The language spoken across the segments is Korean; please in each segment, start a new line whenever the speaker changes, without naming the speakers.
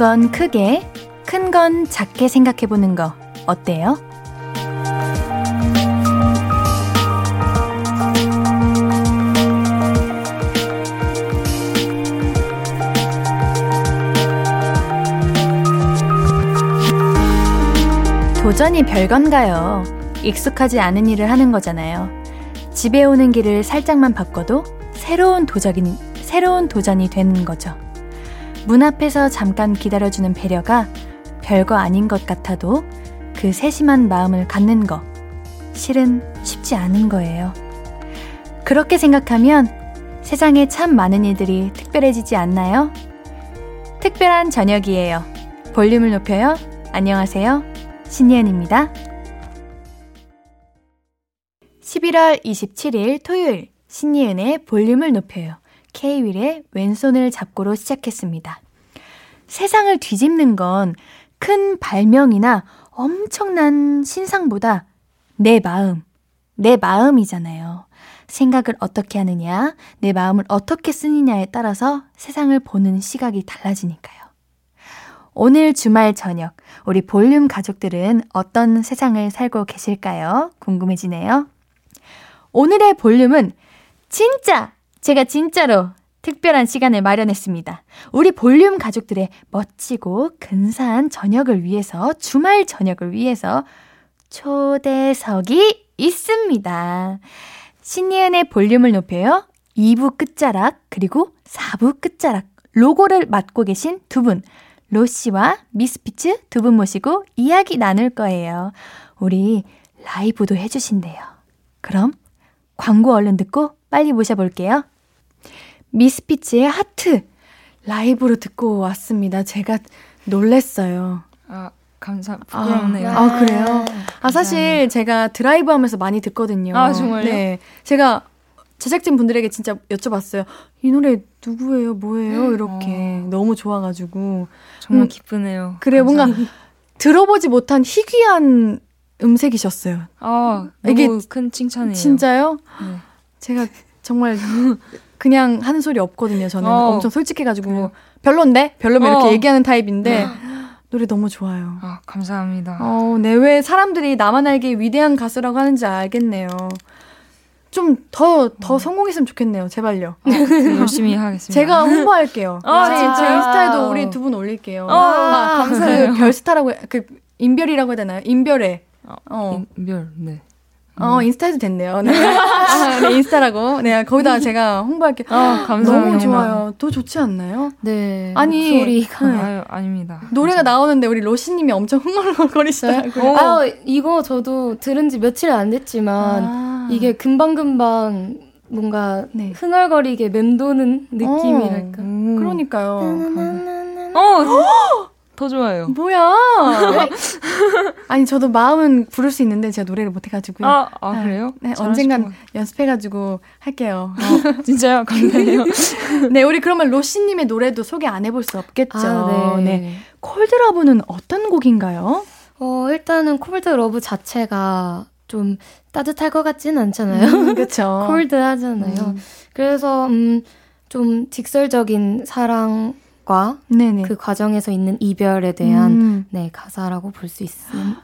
건 크게, 큰 건 작게 생각해 보는 거 어때요? 도전이 별건가요? 익숙하지 않은 일을 하는 거잖아요. 집에 오는 길을 살짝만 바꿔도 새로운 도전이, 새로운 도전이 되는 거죠. 문 앞에서 잠깐 기다려주는 배려가 별거 아닌 것 같아도 그 세심한 마음을 갖는 거 실은 쉽지 않은 거예요. 그렇게 생각하면 세상에 참 많은 일들이 특별해지지 않나요? 특별한 저녁이에요. 볼륨을 높여요. 안녕하세요. 신예은입니다. 11월 27일 토요일 신예은의 볼륨을 높여요. K-윌의 왼손을 잡고로 시작했습니다. 세상을 뒤집는 건 큰 발명이나 엄청난 신상보다 내 마음, 내 마음이잖아요. 생각을 어떻게 하느냐, 내 마음을 어떻게 쓰느냐에 따라서 세상을 보는 시각이 달라지니까요. 오늘 주말 저녁, 우리 볼륨 가족들은 어떤 세상을 살고 계실까요? 궁금해지네요. 오늘의 볼륨은 진짜, 제가 진짜로 특별한 시간을 마련했습니다. 우리 볼륨 가족들의 멋지고 근사한 저녁을 위해서, 주말 저녁을 위해서 초대석이 있습니다. 신예은의 볼륨을 높여요. 2부 끝자락, 그리고 4부 끝자락, 로고를 맡고 계신 두 분, 로씨와 미스피츠 두 분 모시고 이야기 나눌 거예요. 우리 라이브도 해주신대요. 그럼 광고 얼른 듣고 빨리 모셔볼게요. 미스피츠의 하트 라이브로 듣고 왔습니다. 제가 놀랬어요.
아, 감사, 부끄럽네요.
아, 아 그래요? 아, 사실 제가 드라이브 하면서 많이 듣거든요.
아, 정말요?
네. 제가 제작진 분들에게 진짜 여쭤봤어요. 이 노래 누구예요? 뭐예요? 이렇게. 어. 너무 좋아가지고.
정말 음, 기쁘네요.
그래, 뭔가 들어보지 못한 희귀한 음색이셨어요.
아, 이게 큰 칭찬이에요.
진짜요? 네. 제가 정말 그냥 하는 소리 없거든요. 저는 어. 엄청 솔직해가지고 그래요. 별론데 별로면 어. 이렇게 얘기하는 타입인데 노래 너무 좋아요.
아 감사합니다.
어, 내외 사람들이 나만 알기에 위대한 가수라고 하는지 알겠네요. 좀 더, 더 음. 성공했으면 좋겠네요. 제발요. 어,
열심히 하겠습니다.
제가 홍보할게요. 아, 제, 제 인스타에도 우리 두 분 올릴게요. 아, 아, 감사해요. 그 별스타라고, 그, 인별이라고 해야 되나요? 인별에.
어. 인별, 네.
어, 음. 인스타에도 됐네요. 네. 아, 네, 인스타라고. 네, 거기다 제가 홍보할게요. 아, 감사합니다. 너무 좋아요. 더 좋지 않나요?
네.
아니,
소리가. 네. 아유, 아닙니다.
노래가 감사합니다. 나오는데 우리 로시님이 엄청 흥얼흥얼거리시더라고요.
아, 이거 저도 들은 지 며칠 안 됐지만, 아. 이게 금방금방 뭔가 네. 흥얼거리게 맴도는 느낌이랄까. 어,
음. 그러니까요.
어! 더 좋아요.
뭐야? 아니 저도 마음은 부를 수 있는데 제가 노래를 못 해가지고요.
아, 아 그래요?
네, 언젠간 연습해가지고 할게요.
어, 진짜요? 감사해요.
네, 우리 그러면 로시님의 노래도 소개 안 해볼 수 없겠죠. 아, 네. 네. 콜드러브는 어떤 곡인가요?
어, 일단은 콜드러브 자체가 좀 따뜻할 것 같진 않잖아요.
음, 그렇죠.
콜드하잖아요. 음. 그래서 음, 좀 직설적인 사랑 과그 과정에서 있는 이별에 대한 음. 네 가사라고 볼 수 있으면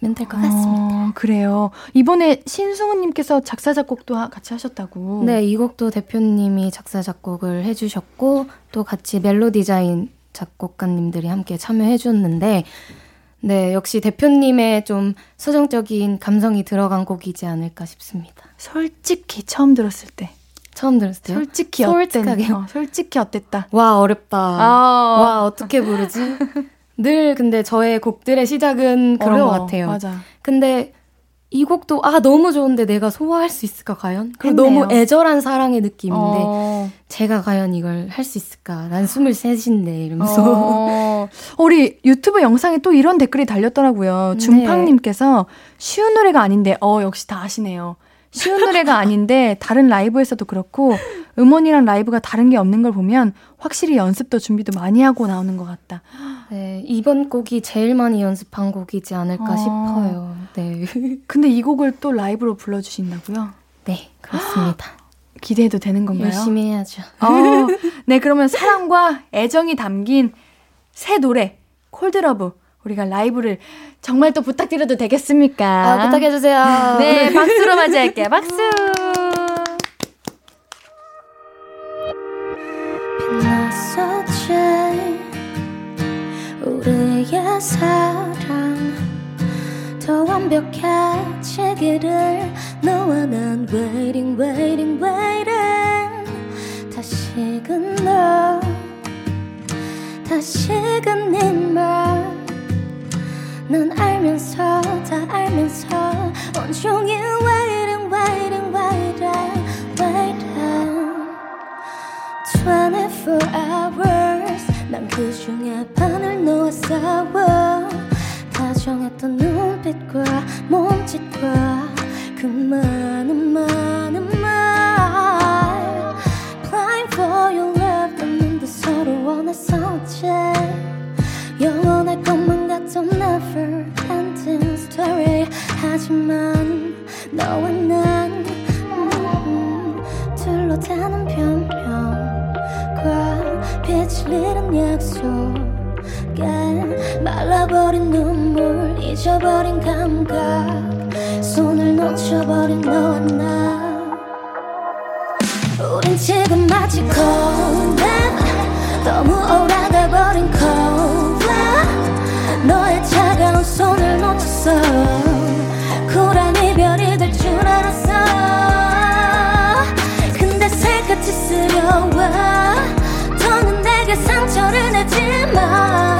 될것 같습니다.
어, 그래요. 이번에 신승우님께서 작사 작곡도 같이 하셨다고.
네, 이 곡도 대표님이 작사 작곡을 해주셨고 또 같이 멜로 디자인 작곡가님들이 함께 참여해줬는데 네, 역시 대표님의 좀 서정적인 감성이 들어간 곡이지 않을까 싶습니다.
솔직히 처음 들었을 때
처음 들었을 때요?
솔직히 어땠나요? 어, 솔직히 어땠다.
와 어렵다. 아~ 와 어떻게 부르지? 늘 근데 저의 곡들의 시작은 그런 어려워. 것 같아요.
맞아.
근데 이 곡도 아 너무 좋은데 내가 소화할 수 있을까 과연? 그리고 너무 애절한 사랑의 느낌인데 어... 제가 과연 이걸 할 수 있을까? 난 23인데 이러면서
어... 우리 유튜브 영상에 또 이런 댓글이 달렸더라고요. 준팡님께서 네. 쉬운 노래가 아닌데 어 역시 다 아시네요. 쉬운 노래가 아닌데 다른 라이브에서도 그렇고 음원이랑 라이브가 다른 게 없는 걸 보면 확실히 연습도 준비도 많이 하고 나오는 것 같다.
네, 이번 곡이 제일 많이 연습한 곡이지 않을까 어. 싶어요. 네.
근데 이 곡을 또 라이브로 불러주신다고요?
네, 그렇습니다.
기대해도 되는 건가요?
열심히 해야죠.
어, 네, 그러면 사랑과 애정이 담긴 새 노래 콜드러브 우리가 라이브를 정말 또 부탁드려도 되겠습니까?
아, 부탁해주세요.
네, 박수로 맞이할게요. 박수!
빛났었지 우리의 사랑 더 완벽해지기를 너와 난 waiting waiting waiting 다시금 너 다시금 네말 난 알면서 다 알면서. 온종일 waiting waiting waiting waiting 24 hours. 난 그 중에 반을 놓았어. 다정했던 눈빛과 몸짓과 그 많은 많은 말. Blind for your love. 떴는데 서로 원했었지. 영원할 것만 같던 never ending story 하지만 너와 난 음, 둘로 다는 변명과 빛을 잃은 약속에 말라버린 눈물 잊어버린 감각. 손을 놓쳐버린 너와 나. 우린 지금 마치 cold 너무 오래돼버린 cold 놓쳤어. 쿨한 이별이 될 줄 알았어. 근데 새같이 쓰려와 더는 내게 상처를 내지 마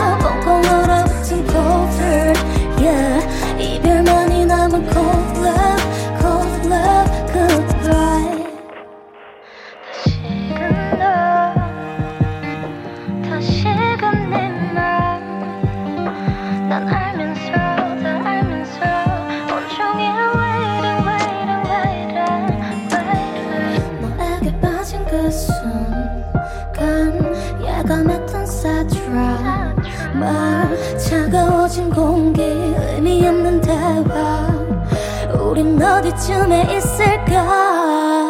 어디쯤에 있을까?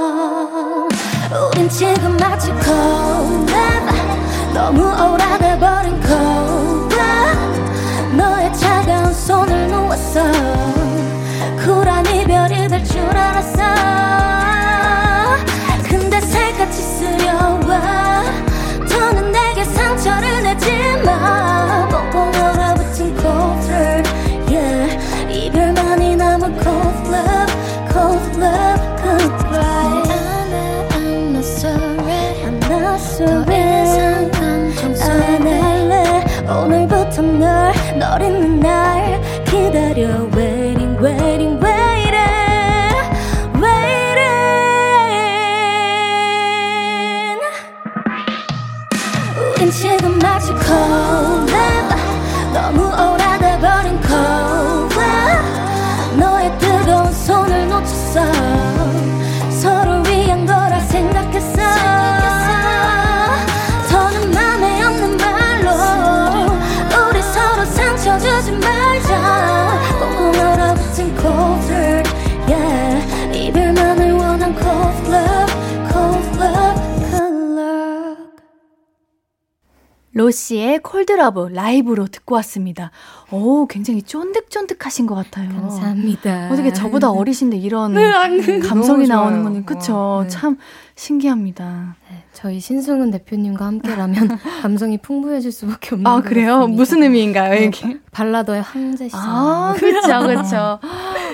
우린 지금 마치 cold 너무 오래 있는 날 기다려 waiting waiting waiting waiting 우린 지금 마치 cold
로시의 콜드러브 라이브로 듣고 왔습니다. 오, 굉장히 쫀득쫀득하신 것 같아요.
감사합니다.
어떻게 저보다 어리신데 이런
네,
감성이. 나오는 거는 그쵸?
와, 네.
참 신기합니다.
네, 저희 신승훈 대표님과 함께라면 감성이 풍부해질 수밖에 없는 아것
그래요?
같습니다.
무슨 의미인가요
네,
이게?
발라더의 황제시.
아 그렇죠 그렇죠.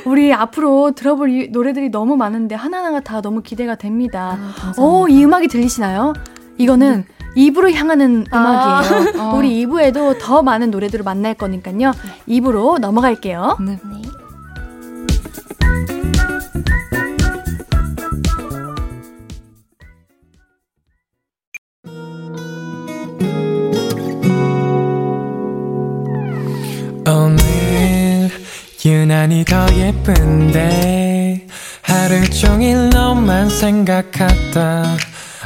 우리 앞으로 들어볼 이 노래들이 너무 많은데 하나하나가 다 너무 기대가 됩니다.
아.
오, 이 음악이 들리시나요? 이거는 2부로 향하는
아.
음악이에요.
어.
우리 2부에도 더 많은 노래들을 만날 거니까요. 2부로 넘어갈게요.
네.
네.
오늘 유난히 더 예쁜데 하루 종일 너만 생각하다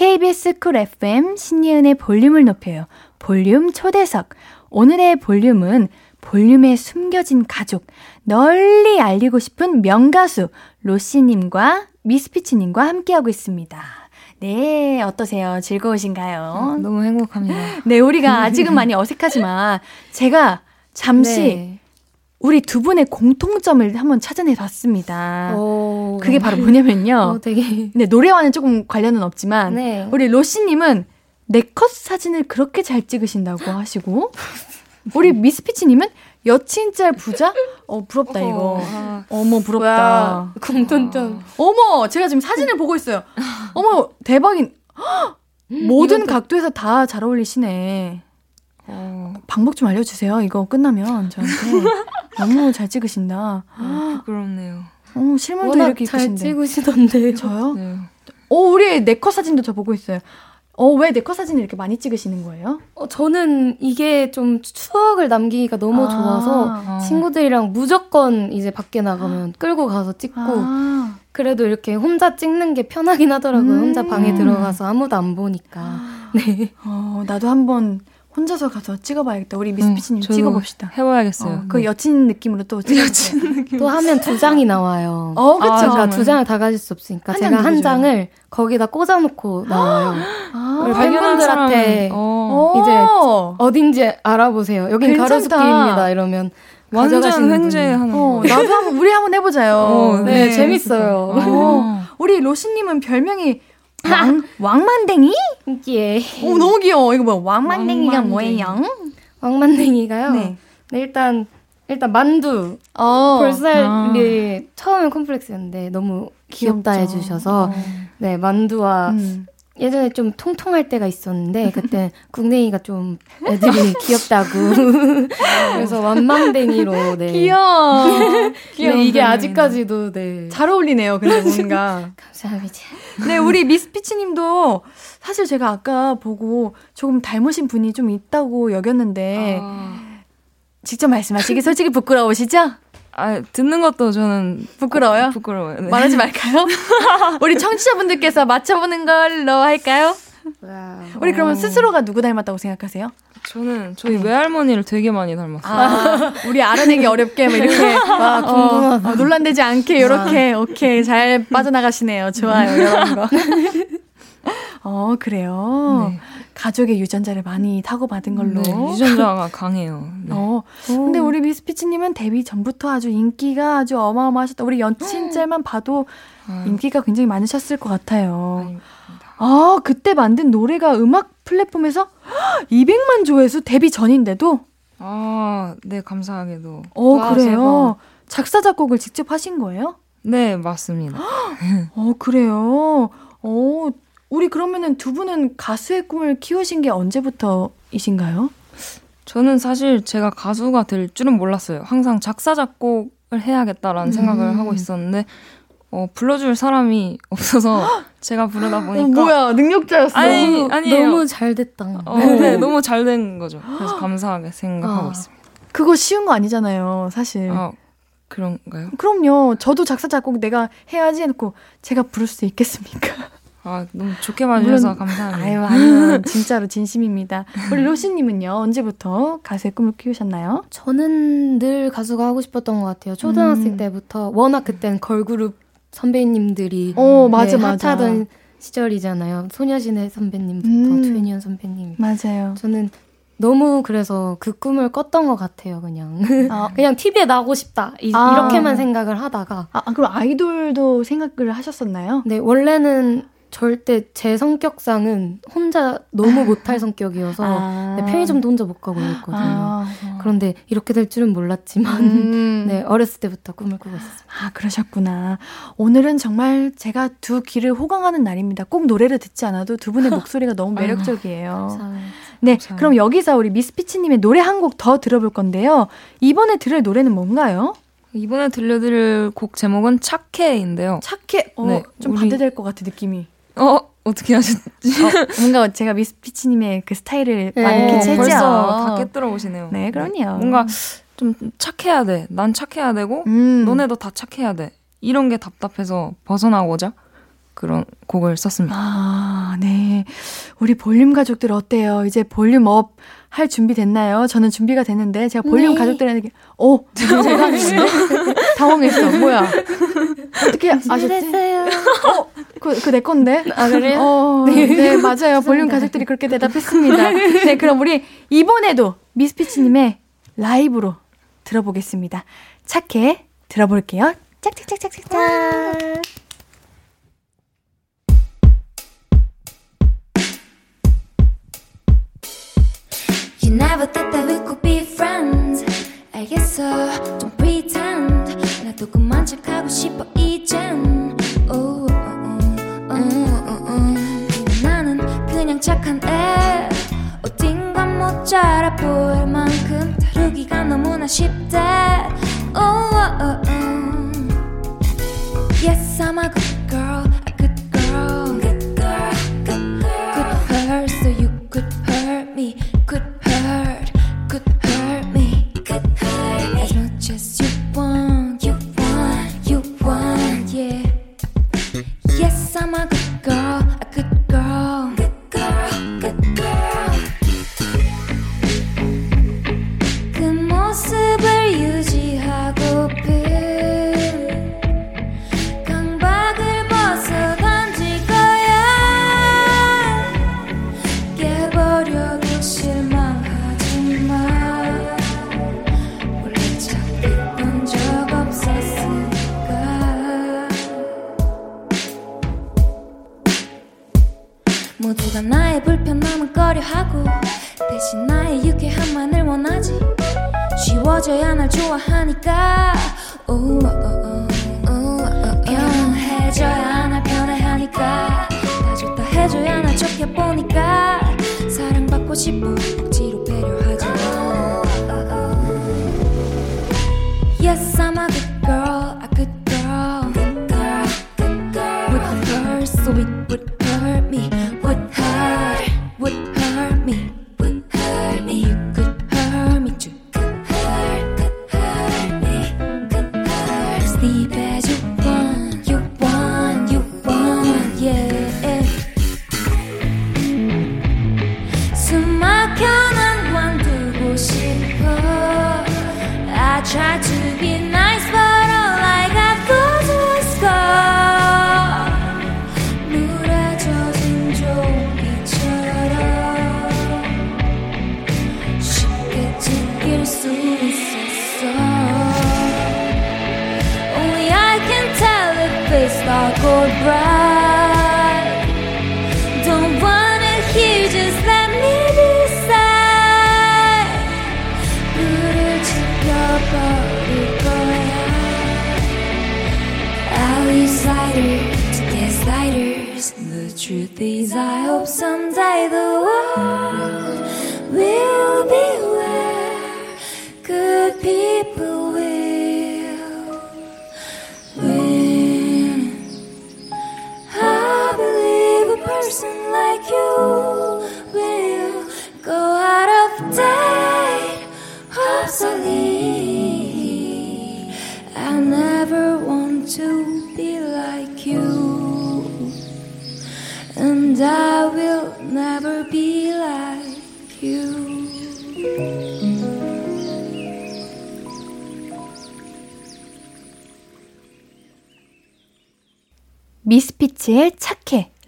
KBS 쿨 FM 신예은의 볼륨을 높여요. 볼륨 초대석. 오늘의 볼륨은 볼륨에 숨겨진 가족, 널리 알리고 싶은 명가수 로시님과 미스피치님과 함께하고 있습니다. 네, 어떠세요? 즐거우신가요?
너무 행복합니다.
네, 우리가 아직은 많이 어색하지만 제가 잠시
네.
우리 두 분의 공통점을 한번 찾아내 봤습니다.
오.
그게 바로 뭐냐면요.
어, 되게.
네, 노래와는 조금 관련은 없지만
네.
우리 로시님은 네컷 사진을 그렇게 잘 찍으신다고 하시고 우리 미스피치님은 여친 짤 부자? 어 부럽다 이거.
아,
어머 부럽다.
와, 공통점.
어머 제가 지금 사진을 보고 있어요. 어머 대박인. 헉! 모든 각도에서 다 잘 어울리시네.
어,
방법 좀 알려주세요. 이거 끝나면 저한테 너무 잘 찍으신다.
어, 부끄럽네요.
어 실물도
워낙
이렇게
잘
이쁘신데.
찍으시던데요.
저요?
네.
어 우리 네컷 사진도 저 보고 있어요. 어 왜 네컷 사진을 이렇게 많이 찍으시는 거예요?
어, 저는 이게 좀 추억을 남기기가 너무
아.
좋아서
어.
친구들이랑 무조건 이제 밖에 나가면 끌고 가서 찍고
아.
그래도 이렇게 혼자 찍는 게 편하긴 하더라고요.
음.
혼자 방에 들어가서 아무도 안 보니까. 네.
어, 나도 한번 혼자서 가서 찍어봐야겠다. 우리 미스피치님
저도
찍어봅시다.
해봐야겠어요.
어, 그 여친 느낌으로 또 찍어보세요.
또 하면 두 장이 나와요.
어, 그쵸.
아,
그러니까. 두 장을 다 가질 수 없으니까
한
제가
장
한? 장을 거기다 꽂아놓고 나와요.
아,
팬분들한테
어,
어,
이제 어딘지 알아보세요. 여긴. 가로수길입니다. 이러면
완전 횡재하는
어. 나도 한번, 우리 한번 해보자요.
어,
네,
네.
재밌어요.
어, 우리 로시님은 별명이 왕, 왕만댕이?
예.
오, 너무 귀여워. 이거 뭐야? 왕만댕이가
왕만댕이.
뭐예요?
왕만댕이가요.
네.
네. 일단 일단 만두
어.
볼살이 처음엔 콤플렉스였는데 너무 귀엽다
귀엽죠.
해주셔서 네 만두와
음.
예전에 좀 통통할 때가 있었는데 그때 국내이가 좀 애들이 귀엽다고 그래서 완망댕이로 네.
귀여워. 귀여운
네, 이게. 아직까지도 네
잘 어울리네요, 근데 뭔가.
감사합니다.
네, 우리 미스피치 님도 사실 제가 아까 보고 조금 닮으신 분이 좀 있다고 여겼는데
아,
직접 말씀하시기 솔직히 부끄러우시죠?
아, 듣는 것도 저는
부끄러워요?
부끄러워요. 네.
말하지 말까요? 우리 청취자분들께서 맞춰보는 걸로 할까요? 우리 그러면
어.
스스로가 누구 닮았다고 생각하세요?
저는 저희 외할머니를 되게 많이 닮았어요.
아, 우리 알아내기 어렵게 뭐 이렇게
와 궁금하다.
어, 어, 논란되지 않게 이렇게 오케이 잘 빠져나가시네요. 좋아요 이런 거. 어 그래요.
네.
가족의 유전자를 많이 타고 받은 걸로.
네, 유전자가 강해요. 네.
어, 근데 우리 미스피치님은 데뷔 전부터 아주 인기가 아주 어마어마하셨다. 우리 연친 짤만 봐도
아,
인기가 굉장히 많으셨을 것 같아요.
아닙니다.
아, 그때 만든 노래가 음악 플랫폼에서 200만 조회수 데뷔 전인데도?
아, 네, 감사하게도.
어,
와,
그래요. 작사, 작곡을 직접 하신 거예요?
네, 맞습니다.
어, 그래요. 어, 우리 그러면은 두 분은 가수의 꿈을 키우신 게 언제부터이신가요?
저는 사실 제가 가수가 될 줄은 몰랐어요. 항상 작사, 작곡을 해야겠다라는
음.
생각을 하고 있었는데, 어, 불러줄 사람이 없어서 제가 부르다
어,
보니까.
뭐야, 능력자였어.
아니, 아니에요.
너무 잘 됐다.
어, 네, 너무 잘 된 거죠. 그래서 감사하게 생각하고
아.
있습니다.
그거 쉬운 거 아니잖아요, 사실.
아, 그런가요?
그럼요. 저도 작사, 작곡 내가 해야지 해놓고 제가 부를 수 있겠습니까?
아, 너무 좋게 봐주셔서 감사합니다.
아유, 아유, 진짜로 진심입니다. 우리 로시님은요, 언제부터 가수의 꿈을 키우셨나요?
저는 늘 가수가 하고 싶었던 것 같아요. 초등학생
음.
때부터 워낙 그땐 걸그룹 선배님들이
어, 맞아,
네,
맞아.
핫하던 시절이잖아요. 소녀시대 선배님부터
음.
트웬니언 선배님.
맞아요.
저는 너무 그래서 그 꿈을 꿨던 것 같아요. 그냥
아,
그냥 TV에 나오고 싶다 이,
아.
이렇게만 생각을 하다가
아, 그럼 아이돌도 생각을 하셨었나요?
네 원래는 절대 제 성격상은 혼자 너무 못할 성격이어서
아.
네, 편의점도 혼자 못 가고 이랬거든요.
아,
그런데 이렇게 될 줄은 몰랐지만
음.
네 어렸을 때부터 꿈을 꾸고 있었어요.
아, 그러셨구나. 오늘은 정말 제가 두 귀를 호강하는 날입니다. 꼭 노래를 듣지 않아도 두 분의 목소리가 너무 매력적이에요.
감사합니다.
네,
감사합니다.
그럼 여기서 우리 미스피치님의 노래 한 곡 더 들어볼 건데요. 이번에 들을 노래는 뭔가요? 이번에 들려드릴 곡 제목은 착해인데요.
착해. 어, 네, 좀 우리... 반대될 것 같아 느낌이.
어 어떻게 하셨지? 어,
뭔가 제가 미스피치님의 그 스타일을 네. 많이 캐치했죠.
벌써 다 깨뜨려 보시네요.
네, 그럼요.
뭔가 좀 착해야 돼. 난 착해야 되고 음. 너네도 다 착해야 돼. 이런 게 답답해서 벗어나고자 그런 곡을 썼습니다.
아, 네. 우리 볼륨 가족들 어때요? 이제 볼륨 up 할 준비 됐나요? 저는 준비가 됐는데 제가 볼륨 네. 가족들에게 어, 제가 당황했어. 뭐야? 어떻게 아셨지? 어, 그, 그 내 건데?
아, 그래요?
어, 네, 네 맞아요. 볼륨 가족들이 그렇게 대답했습니다. 네, 그럼 우리 이번에도 미스피치님의 라이브로 들어보겠습니다. 착해 들어볼게요. 짝짝짝짝짝짝. You never thought that we could be friends. 알겠어, don't pretend. 나도 그만 척하고 싶어 이젠. Oh, oh, oh, oh, oh. 나는 그냥 착한 애. 어딘가 못 자라 보일 만큼 다루기가 너무나 쉽대. Oh, oh, oh, oh. Yes, I'm a good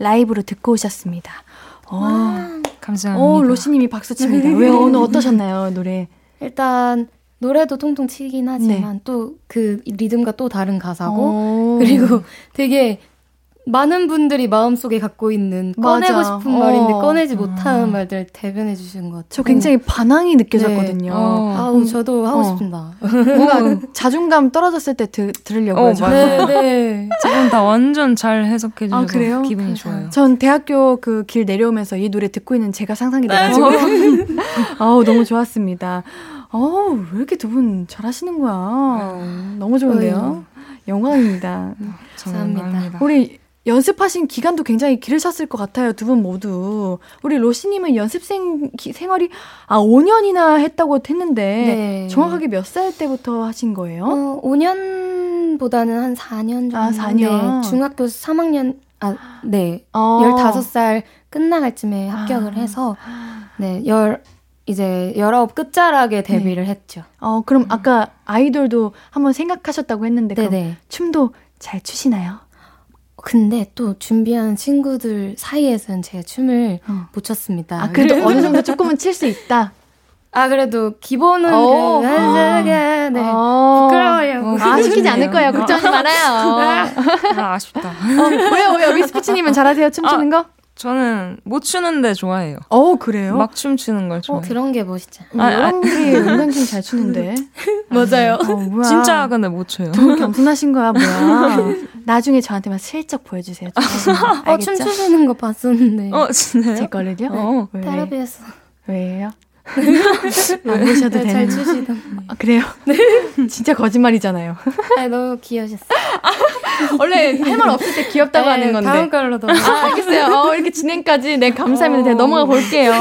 라이브로 듣고 오셨습니다. 어,
감사합니다.
어, 로시님이 박수 칩니다. 왜 오늘 어떠셨나요 노래?
일단 노래도 통통 치긴 하지만 또그 리듬과 또 다른 가사고
어.
그리고 되게 많은 분들이 마음속에 갖고 있는 꺼내고 맞아. 싶은 어. 말인데 꺼내지 못하는 음. 말들 대변해 주시는 것 같아요.
저 굉장히 반항이 느껴졌거든요. 네.
어. 아우 음. 저도 하고 어. 싶습니다.
뭔가 자존감 떨어졌을 때 드, 들으려고요. 어,
네, 네. 지금 다 완전 잘 해석해 주셔서 아, 그래요? 기분이 좋아요.
전 대학교 그 길 내려오면서 이 노래 듣고 있는 제가 상상이 돼가지고 아우 너무 좋았습니다. 어우 왜 이렇게 두 분 잘하시는 거야? 너무 좋은데요. 영광입니다.
감사합니다.
우리 연습하신 기간도 굉장히 길으셨을 것 같아요. 두 분 모두. 우리 로시님은 연습생 기, 생활이 아 5년이나 했다고 했는데 네. 정확하게 몇 살 때부터 하신 거예요?
어, 5년보다는 한 4년 정도.
아 4년.
네, 중학교 3학년 아 네. 어. 15살 끝나갈 쯤에 합격을 아. 해서 네, 열 이제 19 끝자락에 데뷔를 네. 했죠.
어, 그럼 아까 아이돌도 한번 생각하셨다고 했는데 그럼 네네. 춤도 잘 추시나요?
근데 또 준비한 친구들 사이에서는 제가 춤을 어. 못 췄습니다.
아, 그래도 어느 정도 조금은 칠 수 있다.
아, 그래도 기본은 오, 그, 아, 네. 어. 부끄러워요.
아, 시키지 않을 거예요. 걱정하지 말아요.
아, 아쉽다.
어, 왜요, 왜요? 미스피치님은 잘하세요? 춤추는 아, 거?
저는 못 추는데 좋아해요.
어, 그래요?
막 춤추는 걸 좋아해요.
어, 그런 게 멋있죠.
아, 아, 우리 은근 춤잘 추는데.
맞아요.
어, 뭐야.
진짜 근데 못 춰요.
너무 겸손하신 거야, 뭐야. 나중에 저한테만 슬쩍 보여주세요.
어, 춤 추시는 거 봤었는데.
어, 진짜요?
제 거를요?
어. 테레비에서.
왜요? 안 보셔도 네, 되는.
잘 추시던.
아, 그래요? 네. 진짜 거짓말이잖아요.
아, 너무 귀여우셨어요.
원래 할 말 없을 때 귀엽다고 네, 하는 건데.
다음 걸로 더.
아, 알겠어요. 어, 이렇게 진행까지 네 감사합니다. 어. 넘어가 볼게요.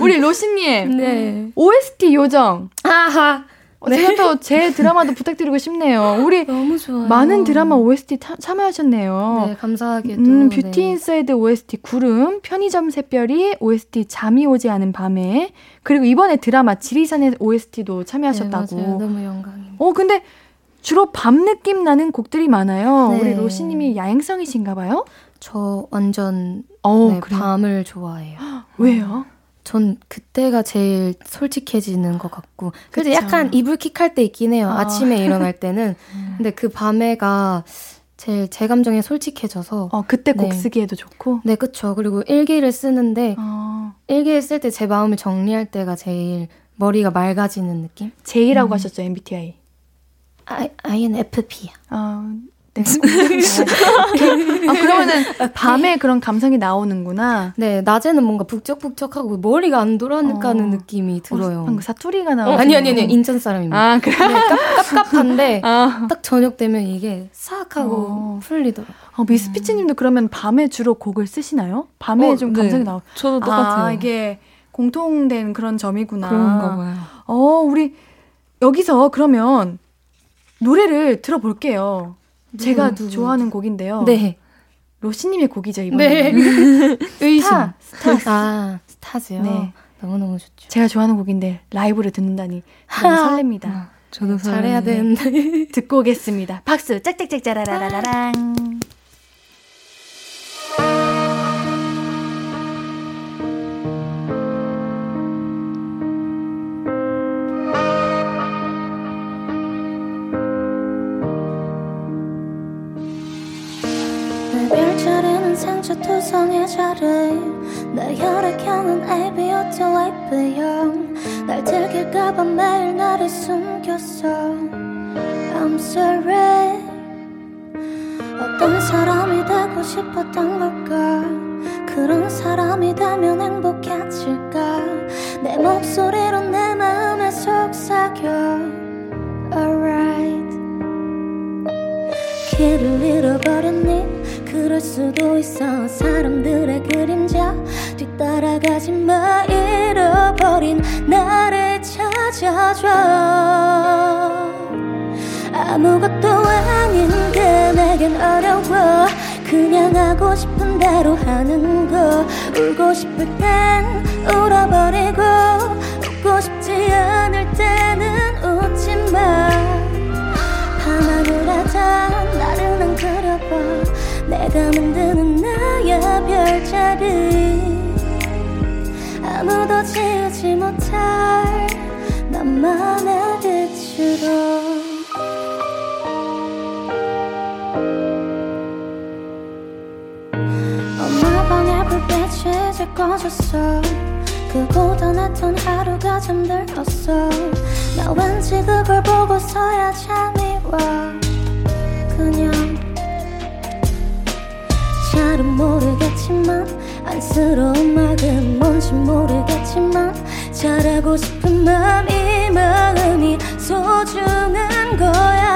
우리 로시님. 네. OST 요정.
아하.
어, 네. 제가 또 제 드라마도 부탁드리고 싶네요. 우리. 많은 드라마 OST 타, 참여하셨네요.
네, 감사하게도.
음, 뷰티 네. 인사이드 OST 구름, 편의점 샛별이 OST 잠이 오지 않은 밤에, 그리고 이번에 드라마 지리산의 OST도 참여하셨다고.
네, 맞아요. 너무 영광입니다.
어, 근데 주로 밤 느낌 나는 곡들이 많아요. 네. 우리 로시 님이 야행성이신가 봐요?
저 완전 어, 네, 밤을 좋아해요.
왜요?
전 그때가 제일 솔직해지는 것 같고 그래서 약간 이불킥 할 때 있긴 해요. 아. 침에 일어날 때는. 음. 근데 그 밤에가 제일 제 감정에 솔직해져서
어, 그때 곡 네. 쓰기에도 좋고.
네, 그렇죠. 그리고 일기를 쓰는데 어. 일기를 쓸 때 제 마음을 정리할 때가 제일 머리가 맑아지는 느낌?
제이라고 음. 하셨죠, MBTI.
I, INFP야.
어, 네. 아, 그러면은 밤에 그런 감성이 나오는구나.
네, 낮에는 뭔가 북적북적하고 머리가 안 돌아가는 어. 느낌이 들어요.
어, 사투리가 나오는.
아니 아니 아니 인천 사람입니다.
아 그래. 네,
깝깝한데 아. 딱 저녁 되면 이게 싹 하고 어. 풀리더라고.
어, 미스피치님도 그러면 밤에 주로 곡을 쓰시나요? 밤에 어, 좀 감성이 네. 나오.
저도 똑같아요.
아, 이게 공통된 그런 점이구나.
그런가 봐요. 어,
우리 여기서 그러면 노래를 들어볼게요. 제가 누구? 좋아하는 곡인데요.
네.
로시님의 곡이죠, 이번에. 네.
의심.
스타.
스타. 아, 스타즈요? 네. 너무 너무 좋죠.
제가 좋아하는 곡인데, 라이브를 듣는다니. 너무 설렙니다. 아,
저도 잘해야 되는데.
듣고 오겠습니다. 박수, 짝짝짝 짜라라라랑.
자리 내 혈액형은 AB였죠 AB형 날 들킬까봐 매일 나를 숨겼어. I'm sorry. 어떤 사람이 되고 싶었던 걸까? 그런 사람이 되면 행복해질까? 내 목소리로 내 마음에 속삭여. Alright 길을 잃어버렸니 그럴 수도 있어. 사람들의 그림자 뒤따라가지 마. 잃어버린 나를 찾아줘. 아무것도 아닌데 내겐 어려워. 그냥 하고 싶은 대로 하는 거. 울고 싶을 땐 울어버리고 웃고 싶지 않을 때는 웃지 마 밤하늘에다 나를 안 그려봐. 내가 만드는 나의 별자리. 아무도 지우지 못할 나만의 빛으로. 불빛이 이제 꺼졌어. 그 고단했던 하루가 잠들었어. 나 왠지 그걸 보고서야 잠이 와 그냥 잘은 모르겠지만 안쓰러운 말은 뭔지 모르겠지만 잘하고 싶은 마음 이 마음이 소중한 거야.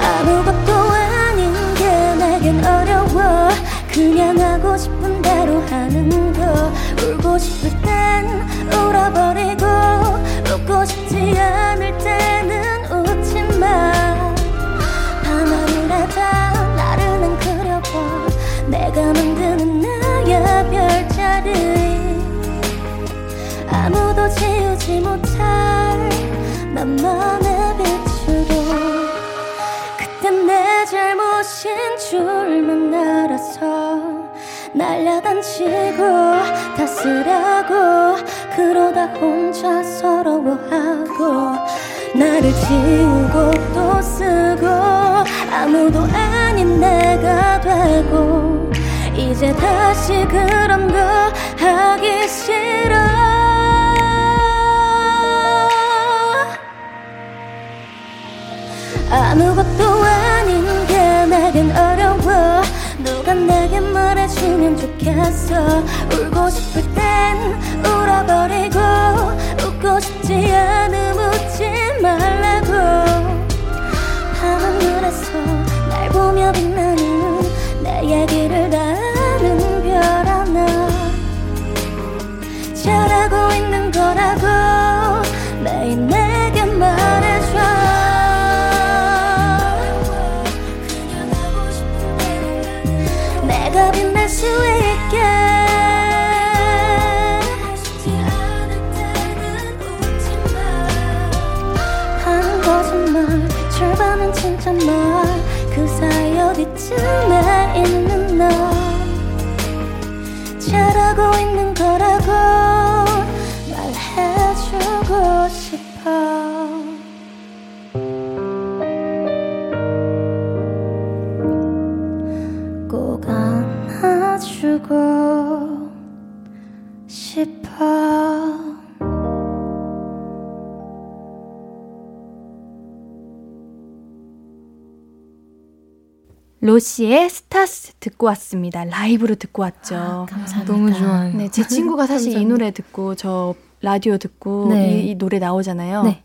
아무것도 아닌 게 내겐 어려워. 그냥 하고 싶은 대로 하는 거. 울고 싶을 땐 울어버리고 웃고 싶지 않을 지우지 못할 나만의 빛으로. 그땐 내 잘못인 줄만 알아서 날려단치고 다스라고 그러다 혼자 서러워하고 나를 지우고 또 쓰고 아무도 아닌 내가 되고 이제 다시 그런 거 하기 싫어 아무것도 아닌 게 내겐 어려워. 누가 내게 말해주면 좋겠어. 울고 싶을 땐 울어버리고 웃고 싶지 않음 웃지 말라고. 하늘에서 날 보며 빛나는 내 얘기를 다 아는 별 하나. 잘하고 있는 거라고
로시의 스타스 듣고 왔습니다. 라이브로 듣고 왔죠.
아, 감사합니다.
너무 좋아요.
네, 제 친구가 사실 이. 노래 듣고 저 라디오 듣고
네.
이, 이 노래 나오잖아요.
네.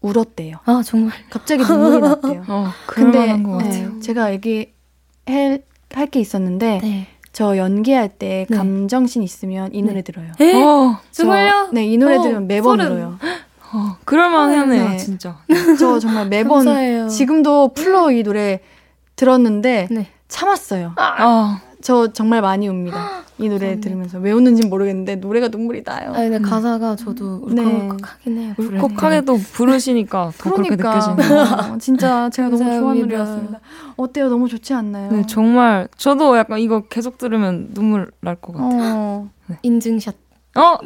울었대요.
아 정말
갑자기 눈물이 났대요.
어,
근데
그럴만한 것 같아요.
네, 제가 얘기 할게 있었는데
네.
저 연기할 때
네.
감정신 있으면 이 노래 들어요.
에?
어,
저-
정말요?
네, 이 노래
어,
들으면 매번
소름.
울어요.
어, 그럴만하네요,
네.
진짜.
저 정말 매번
감사해요.
지금도 풀로 이 노래 들었는데
네.
참았어요.
아,
저 정말 많이 웁니다. 이 노래 들으면서 왜 웃는지 모르겠는데 노래가 눈물이 나요.
아 근데 가사가 저도
네.
울컥하긴 해요.
울컥하게도 부르시니까 더 그렇게
그러니까
느껴지네요.
진짜 제가 너무 좋아하는. 노래였습니다. 어때요? 너무 좋지 않나요?
네, 정말 저도 약간 이거 계속 들으면 눈물 날 것 같아요.
어.
인증샷.
어,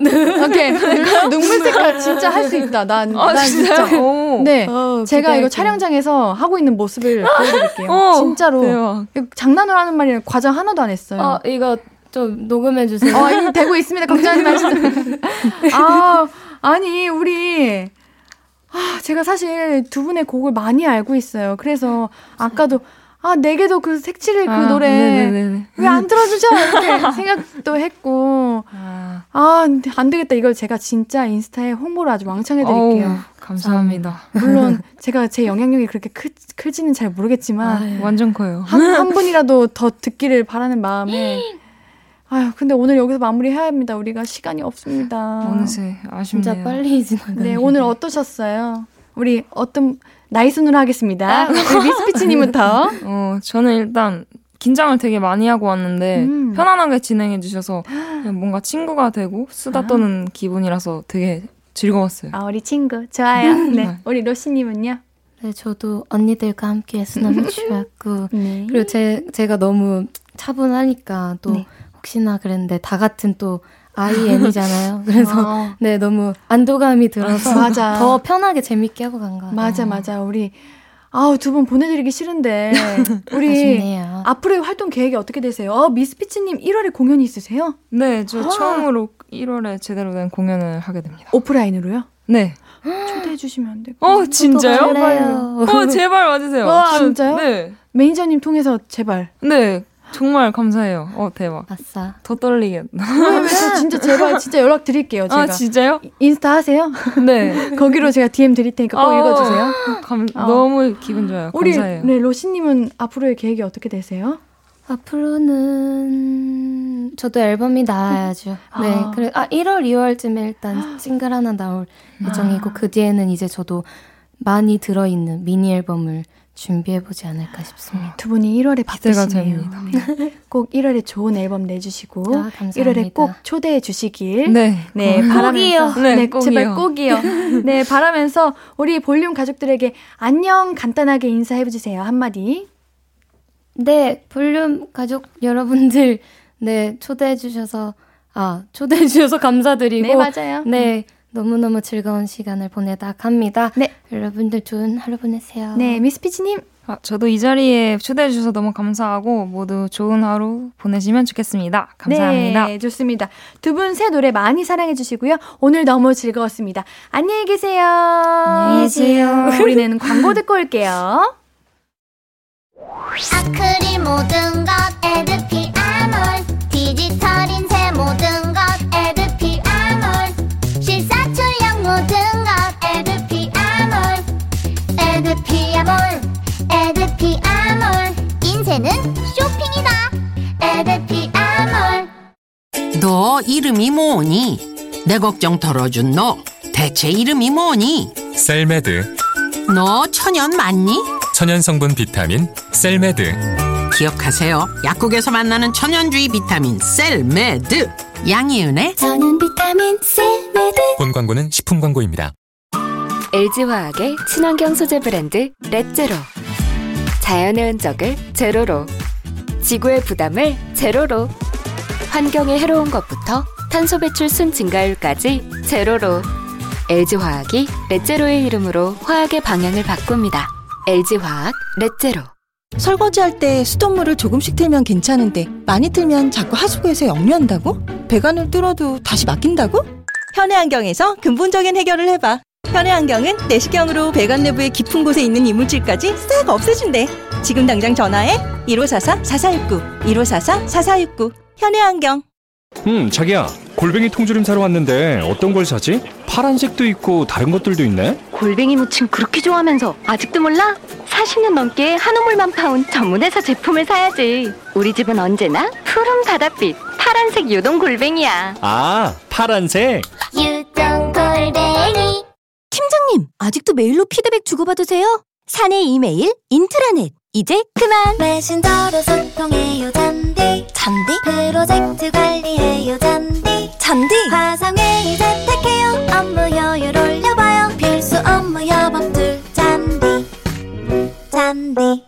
오케이. 눈물 색깔 진짜 할 수 있다. 난,
아,
난
진짜요?
진짜.
오.
네.
어,
제가 이거. 촬영장에서 하고 있는 모습을 보여드릴게요.
어,
진짜로.
대박.
장난으로 하는 말이 과장 하나도 안 했어요.
아 이거 좀 녹음해 주세요.
어, 이거 되고 있습니다. 걱정하지 마시고. 아, 아니, 우리. 아, 제가 사실 두 분의 곡을 많이 알고 있어요. 그래서 아까도, 아, 내게도 그 색칠의 그
아,
노래. 왜 안 들어주죠? 이렇게 생각도 했고.
아,
아, 안 되겠다. 이걸 제가 진짜 인스타에 홍보를 아주 왕창 해드릴게요.
어우, 감사합니다.
물론 제가 제 영향력이 그렇게 크, 클지는 잘 모르겠지만
완전 커요.
한, 한 분이라도 더 듣기를 바라는 마음에 아유 근데 오늘 여기서 마무리해야 합니다. 우리가 시간이 없습니다.
어느새 아쉽네요.
진짜 빨리 지나가네.
네 오늘 어떠셨어요? 우리 어떤 나이 순으로 하겠습니다. 우리 미스피치님부터
어, 저는 일단 긴장을 되게 많이 하고 왔는데
음.
편안하게 진행해 주셔서 그냥 뭔가 친구가 되고 수다 떠는 기분이라서 되게 즐거웠어요.
아 우리 친구 좋아요. 네 우리 로시님은요?
네, 저도 언니들과 함께해서 너무 좋았고
네
그리고 제 제가 너무 차분하니까 또
네.
혹시나 그랬는데 다 같은 또 IN이잖아요. 그래서
어,
네 너무 안도감이 들어서
맞아.
더 편하게 재밌게 하고 간 거예요.
맞아 맞아 우리 아우, 두 분 보내드리기 싫은데. 우리 아쉽네요. 앞으로의 활동 계획이 어떻게 되세요? 어, 미스피치님 1월에 공연이 있으세요?
네, 저 아. 처음으로 1월에 제대로 된 공연을 하게 됩니다.
오프라인으로요?
네.
초대해 주시면 안 돼요?
어, 진짜요? 어, 제발 와주세요.
와, 진짜요?
네.
매니저님 통해서 제발.
네. 정말 감사해요. 어, 대박.
아싸.
더 떨리겠다.
진짜 제발 진짜 연락 드릴게요. 아, 제가.
아, 진짜요?
인스타 하세요?
네.
거기로 제가 DM 드릴 테니까 꼭 어, 읽어주세요.
감, 어. 너무 기분 좋아요.
우리,
감사해요.
네, 로시님은 앞으로의 계획이 어떻게 되세요?
앞으로는 저도 앨범이 나와야죠. 아. 네, 그래 아 1월, 2월쯤에 일단 싱글 하나 나올 예정이고 아. 그 뒤에는 이제 저도 많이 들어있는 미니 앨범을 준비해보지 않을까 싶습니다.
두 분이 1월에 바쁘시네요. 네. 꼭 1월에 좋은 앨범 내주시고 아, 1월에 꼭 초대해 주시길
네,
네 바라면서
네,
네 제발 꼭이요. 네 바라면서 우리 볼륨 가족들에게 안녕 간단하게 인사해 주세요 한마디.
네 볼륨 가족 여러분들 네 초대해 주셔서 아 초대해 주셔서 감사드리고
네 맞아요.
네. 너무너무 즐거운 시간을 보내다 갑니다. 네. 여러분들 좋은 하루 보내세요.
네, 미스 피치님.
아, 저도 이 자리에 초대해 주셔서 너무 감사하고 모두 좋은 하루 보내시면 좋겠습니다. 감사합니다.
네, 좋습니다. 두 분 새 노래 많이 사랑해 주시고요. 오늘 너무 즐거웠습니다. 안녕히 계세요.
안녕히 계세요.
우리는 광고 듣고 올게요.
아크릴 모든 것 에드피
너 이름이 뭐니? 내 걱정 덜어준 너 대체 이름이 뭐니?
셀메드
너 천연 맞니?
천연 성분 비타민 셀메드
기억하세요 약국에서 만나는 천연주의 비타민 셀메드 양이은의
저는 비타민 셀메드
본 광고는 식품 광고입니다.
LG화학의 친환경 소재 브랜드 렛제로 자연의 흔적을 제로로 지구의 부담을 제로로 환경에 해로운 것부터 탄소 배출 순 증가율까지 제로로 LG화학이 렛제로의 이름으로 화학의 방향을 바꿉니다. LG화학 렛제로
설거지할 때 수돗물을 조금씩 틀면 괜찮은데 많이 틀면 자꾸 하수구에서 역류한다고? 배관을 뚫어도 다시 막힌다고? 현해안경에서 근본적인 해결을 해봐. 현해안경은 내시경으로 배관 내부의 깊은 곳에 있는 이물질까지 싹 없애준대. 지금 당장 전화해 1544-4469 1544-4469 현해안경.
음 자기야 골뱅이 통조림 사러 왔는데 어떤 걸 사지? 파란색도 있고 다른 것들도 있네.
골뱅이 무침 그렇게 좋아하면서 아직도 몰라? 40년 넘게 한우물만 파온 전문회사 제품을 사야지. 우리 집은 언제나 푸른 바닷빛 파란색 유동 골뱅이야.
아 파란색?
유동 골뱅이.
팀장님 아직도 메일로 피드백 주고받으세요? 사내 이메일 인트라넷 이제 그만
메신저로 소통해요 잔디
잔디?
프로젝트 관리해요 잔디
잔디?
화상회의 재택해요 업무 효율 올려봐요 필수 업무 협업들 잔디 잔디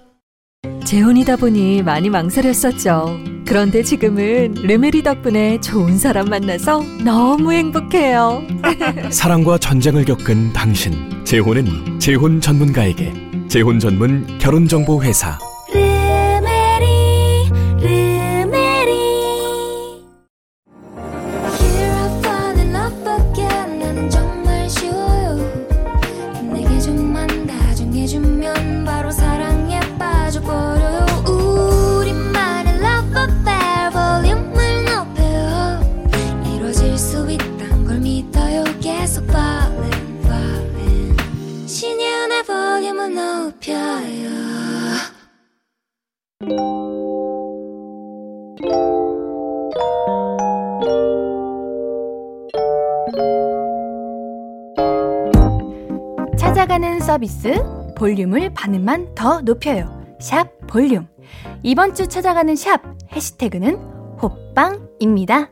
재혼이다 보니 많이 망설였었죠. 그런데 지금은 르메리 덕분에 좋은 사람 만나서 너무 행복해요.
사랑과 전쟁을 겪은 당신. 재혼은 재혼 전문가에게. 재혼 전문 결혼 정보 회사.
찾아가는 서비스 볼륨을 반음만 더 높여요. 샵 볼륨. 이번 주 찾아가는 샵 해시태그는 호빵입니다.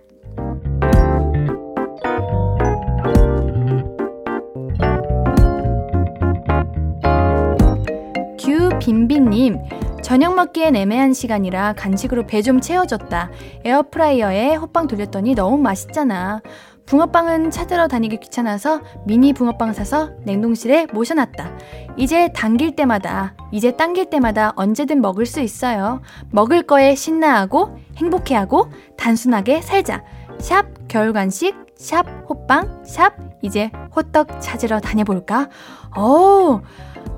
규빈빈님, 저녁 먹기엔 애매한 시간이라 간식으로 배 좀 채워줬다. 에어프라이어에 호빵 돌렸더니 너무 맛있잖아. 붕어빵은 찾으러 다니기 귀찮아서 미니 붕어빵 사서 냉동실에 모셔놨다. 이제 당길 때마다, 이제 당길 때마다 언제든 먹을 수 있어요. 먹을 거에 신나하고 행복해하고 단순하게 살자. 샵 겨울간식, 샵 호빵, 샵 이제 호떡 찾으러 다녀볼까? 어우,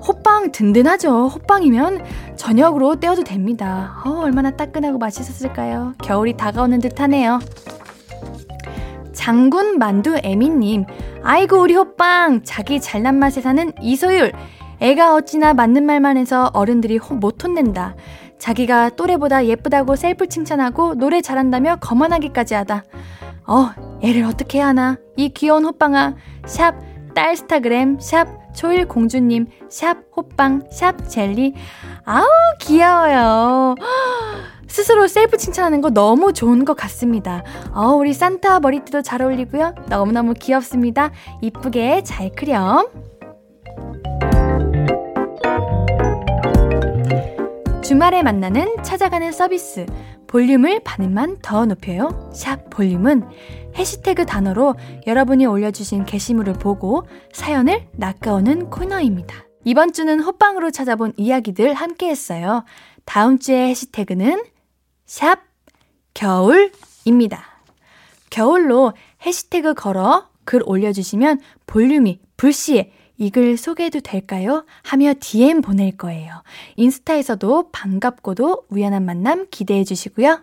호빵 든든하죠. 호빵이면 저녁으로 떼어도 됩니다. 어, 얼마나 따끈하고 맛있었을까요? 겨울이 다가오는 듯 하네요. 장군 만두 에미님, 아이고 우리 호빵, 자기 잘난 맛에 사는 이소율. 애가 어찌나 맞는 말만 해서 어른들이 못 혼낸다. 자기가 또래보다 예쁘다고 셀프 칭찬하고 노래 잘한다며 거만하기까지 하다. 어, 애를 어떻게 해야 하나? 이 귀여운 호빵아. 샵 딸스타그램, 샵 초일공주님, 샵 호빵, 샵 젤리. 아우, 귀여워요. 스스로 셀프 칭찬하는 거 너무 좋은 것 같습니다. 어, 우리 산타 머리띠도 잘 어울리고요. 너무너무 귀엽습니다. 이쁘게 잘 크렴. 주말에 만나는 찾아가는 서비스. 볼륨을 반음만 더 높여요. 샵 볼륨은 해시태그 단어로 여러분이 올려주신 게시물을 보고 사연을 낚아오는 코너입니다. 이번 주는 호빵으로 찾아본 이야기들 함께 했어요. 다음 주의 해시태그는 샵 겨울입니다. 겨울로 해시태그 걸어 글 올려주시면 볼륨이 불시에 이 글 소개해도 될까요? 하며 DM 보낼 거예요. 인스타에서도 반갑고도 우연한 만남 기대해 주시고요.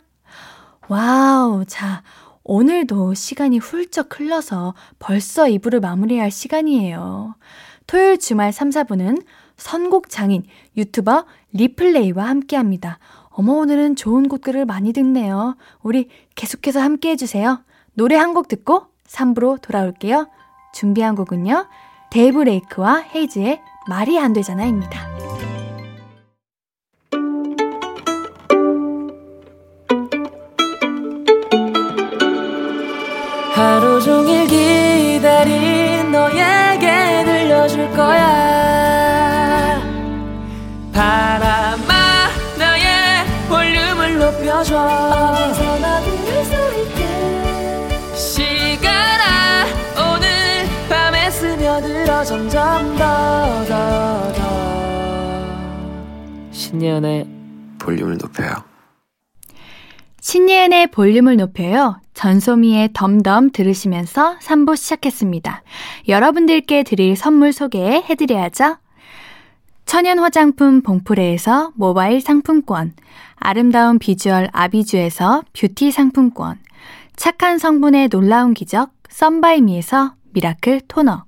와우, 자, 오늘도 시간이 훌쩍 흘러서 벌써 2부를 마무리할 시간이에요. 토요일 주말 3, 4부는 선곡 장인 유튜버 리플레이와 함께 합니다. 어머, 오늘은 좋은 곡들을 많이 듣네요. 우리 계속해서 함께 해주세요. 노래 한 곡 듣고 3부로 돌아올게요. 준비한 곡은요. 데이브 레이크와 헤이즈의 말이 안 되잖아입니다.
하루 종일 기 높여줘 어디서나 들을 수 있게 시간아 오늘 밤에 스며들어 점점 더 더 더
신예은의 볼륨을 높여요
신예은의 볼륨을 높여요. 전소미의 덤덤 들으시면서 3부 시작했습니다. 여러분들께 드릴 선물 소개해드려야죠. 천연 화장품 봉프레에서 모바일 상품권, 아름다운 비주얼 아비주에서 뷰티 상품권, 착한 성분의 놀라운 기적 썬바이미에서 미라클 토너,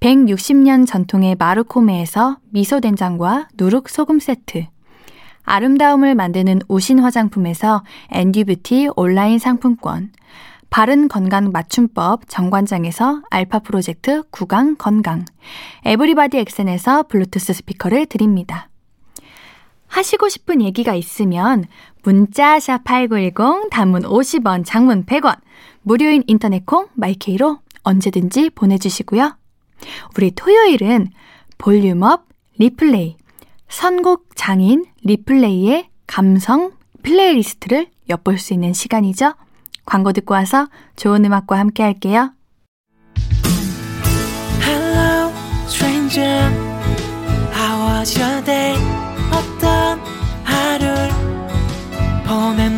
160년 전통의 마르코메에서 미소된장과 누룩소금 세트, 아름다움을 만드는 우신 화장품에서 앤듀뷰티 온라인 상품권, 바른 건강 맞춤법 정관장에서 알파 프로젝트 구강 건강, 에브리바디 엑센에서 블루투스 스피커를 드립니다. 하시고 싶은 얘기가 있으면 문자 샵8910 단문 50원, 장문 100원, 무료인 인터넷 콩 마이케이로 언제든지 보내주시고요. 우리 토요일은 볼륨업 리플레이 선곡 장인 리플레이의 감성 플레이리스트를 엿볼 수 있는 시간이죠. 광고 듣고 와서 좋은 음악과 함께 할게요.
Hello,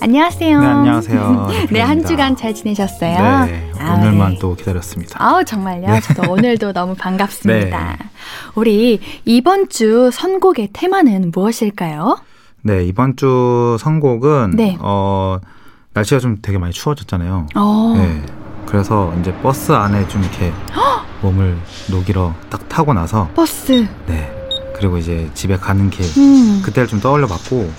안녕하세요.
네, 안녕하세요.
네, 한 주간 잘 지내셨어요?
네, 오늘만 네. 또 기다렸습니다.
아우, 정말요? 네. 저도 오늘도 너무 반갑습니다. 네. 우리 이번 주 선곡의 테마는 무엇일까요?
네, 이번 주 선곡은 네. 어 날씨가 좀 되게 많이 추워졌잖아요. 어. 네. 그래서 이제 버스 안에 좀 이렇게 몸을 녹이러 딱 타고 나서
버스.
네. 그리고 이제 집에 가는 길 음. 그때를 좀 떠올려 봤고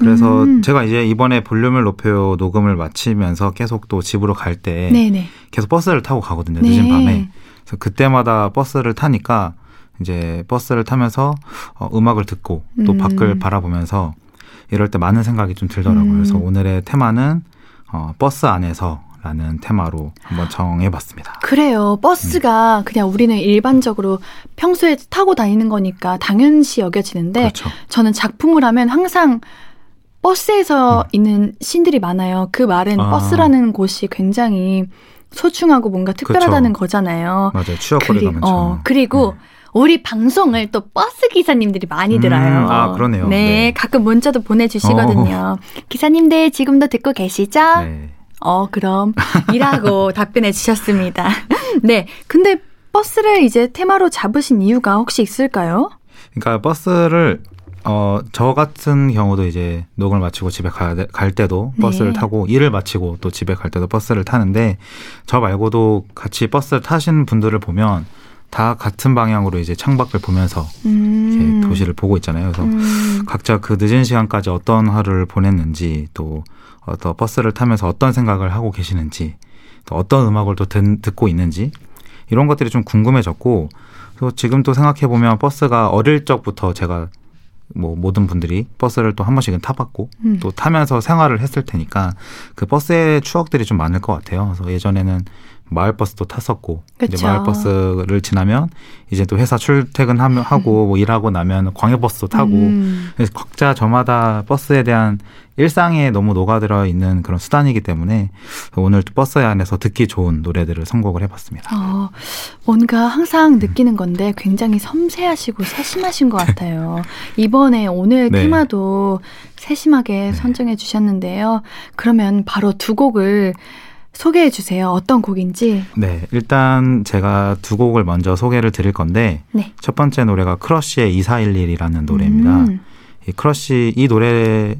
그래서 음. 제가 이제 이번에 볼륨을 높여 녹음을 마치면서 계속 또 집으로 갈 때 계속 버스를 타고 가거든요. 늦은 네. 밤에. 그래서 그때마다 버스를 타니까 이제 버스를 타면서 어, 음악을 듣고 또 음. 밖을 바라보면서 이럴 때 많은 생각이 좀 들더라고요. 그래서 음. 오늘의 테마는 어, 버스 안에서 라는 테마로 한번 정해봤습니다.
그래요. 버스가 음. 그냥 우리는 일반적으로 평소에 타고 다니는 거니까 당연시 여겨지는데 그렇죠. 저는 작품을 하면 항상 버스에서 음. 있는 신들이 많아요. 그 말은 아. 버스라는 곳이 굉장히 소중하고 뭔가 특별하다는 그렇죠. 거잖아요.
맞아요. 추억거리가 많죠. 어,
그리고 네. 우리 방송을 또 버스 기사님들이 많이 음, 들어요.
아, 그러네요.
네, 네. 가끔 문자도 보내주시거든요. 어. 기사님들 지금도 듣고 계시죠? 네. 어, 그럼 이라고 답변해 주셨습니다. 네. 근데 버스를 이제 테마로 잡으신 이유가 혹시 있을까요?
그러니까 버스를 어, 저 같은 경우도 이제 녹음을 마치고 집에 가, 갈 때도 버스를 네. 타고 일을 마치고 또 집에 갈 때도 버스를 타는데 저 말고도 같이 버스를 타신 분들을 보면 다 같은 방향으로 이제 창밖을 보면서 음. 이제 도시를 보고 있잖아요. 그래서 음. 각자 그 늦은 시간까지 어떤 하루를 보냈는지 또 어떤 버스를 타면서 어떤 생각을 하고 계시는지 또 어떤 음악을 또 듣, 듣고 있는지 이런 것들이 좀 궁금해졌고 또 지금 또 생각해 보면 버스가 어릴 적부터 제가 뭐 모든 분들이 버스를 또 한 번씩은 타봤고 음. 또 타면서 생활을 했을 테니까 그 버스의 추억들이 좀 많을 것 같아요. 그래서 예전에는 마을버스도 탔었고 그쵸. 이제 마을버스를 지나면 이제 또 회사 출퇴근하면 하고 뭐 일하고 나면 광역버스도 타고 음. 그래서 각자 저마다 버스에 대한 일상에 너무 녹아들어 있는 그런 수단이기 때문에 오늘 또 버스 안에서 듣기 좋은 노래들을 선곡을 해봤습니다. 어,
뭔가 항상 느끼는 건데 굉장히 섬세하시고 세심하신 것 같아요. 이번에 오늘 네. 테마도 세심하게 네. 선정해 주셨는데요. 그러면 바로 두 곡을 소개해 주세요. 어떤 곡인지.
네, 일단 제가 두 곡을 먼저 소개를 드릴 건데 네. 첫 번째 노래가 크러쉬의 2411이라는 노래입니다. 음. 이 크러쉬 이 노래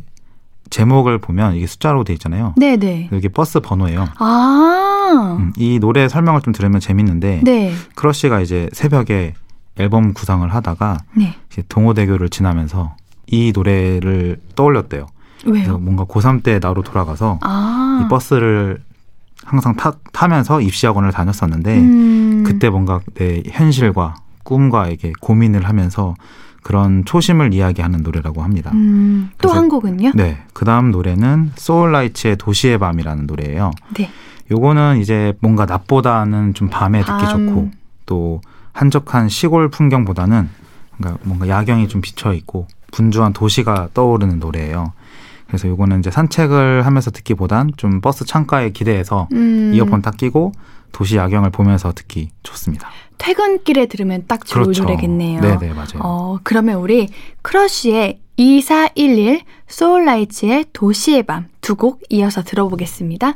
제목을 보면 이게 숫자로 돼 있잖아요.
네, 네.
이게 버스 번호예요.
아. 음,
이 노래 설명을 좀 들으면 재밌는데 네. 크러쉬가 이제 새벽에 앨범 구상을 하다가 네. 이제 동호대교를 지나면서 이 노래를 떠올렸대요.
왜요?
뭔가 고3 때 나로 돌아가서 아. 이 버스를 항상 타, 타면서 입시 학원을 다녔었는데 음. 그때 뭔가 내 현실과 꿈과 이게 고민을 하면서 그런 초심을 이야기하는 노래라고 합니다.
음, 또한 곡은요?
네. 그 다음 노래는 소울라이츠의 도시의 밤이라는 노래예요.
네.
요거는 이제 뭔가 낮보다는 좀 밤에 듣기 밤. 좋고 또 한적한 시골 풍경보다는 뭔가, 뭔가 야경이 좀 비쳐 있고 분주한 도시가 떠오르는 노래예요. 그래서 요거는 이제 산책을 하면서 듣기보단 좀 버스 창가에 기대서 음. 이어폰 딱 끼고 도시 야경을 보면서 듣기 좋습니다.
퇴근길에 들으면 딱 좋은 그렇죠. 노래겠네요.
네 네, 맞아요.
어, 그러면 우리 크러쉬의 2411, 소울라이츠의 도시의 밤 두 곡 이어서 들어보겠습니다.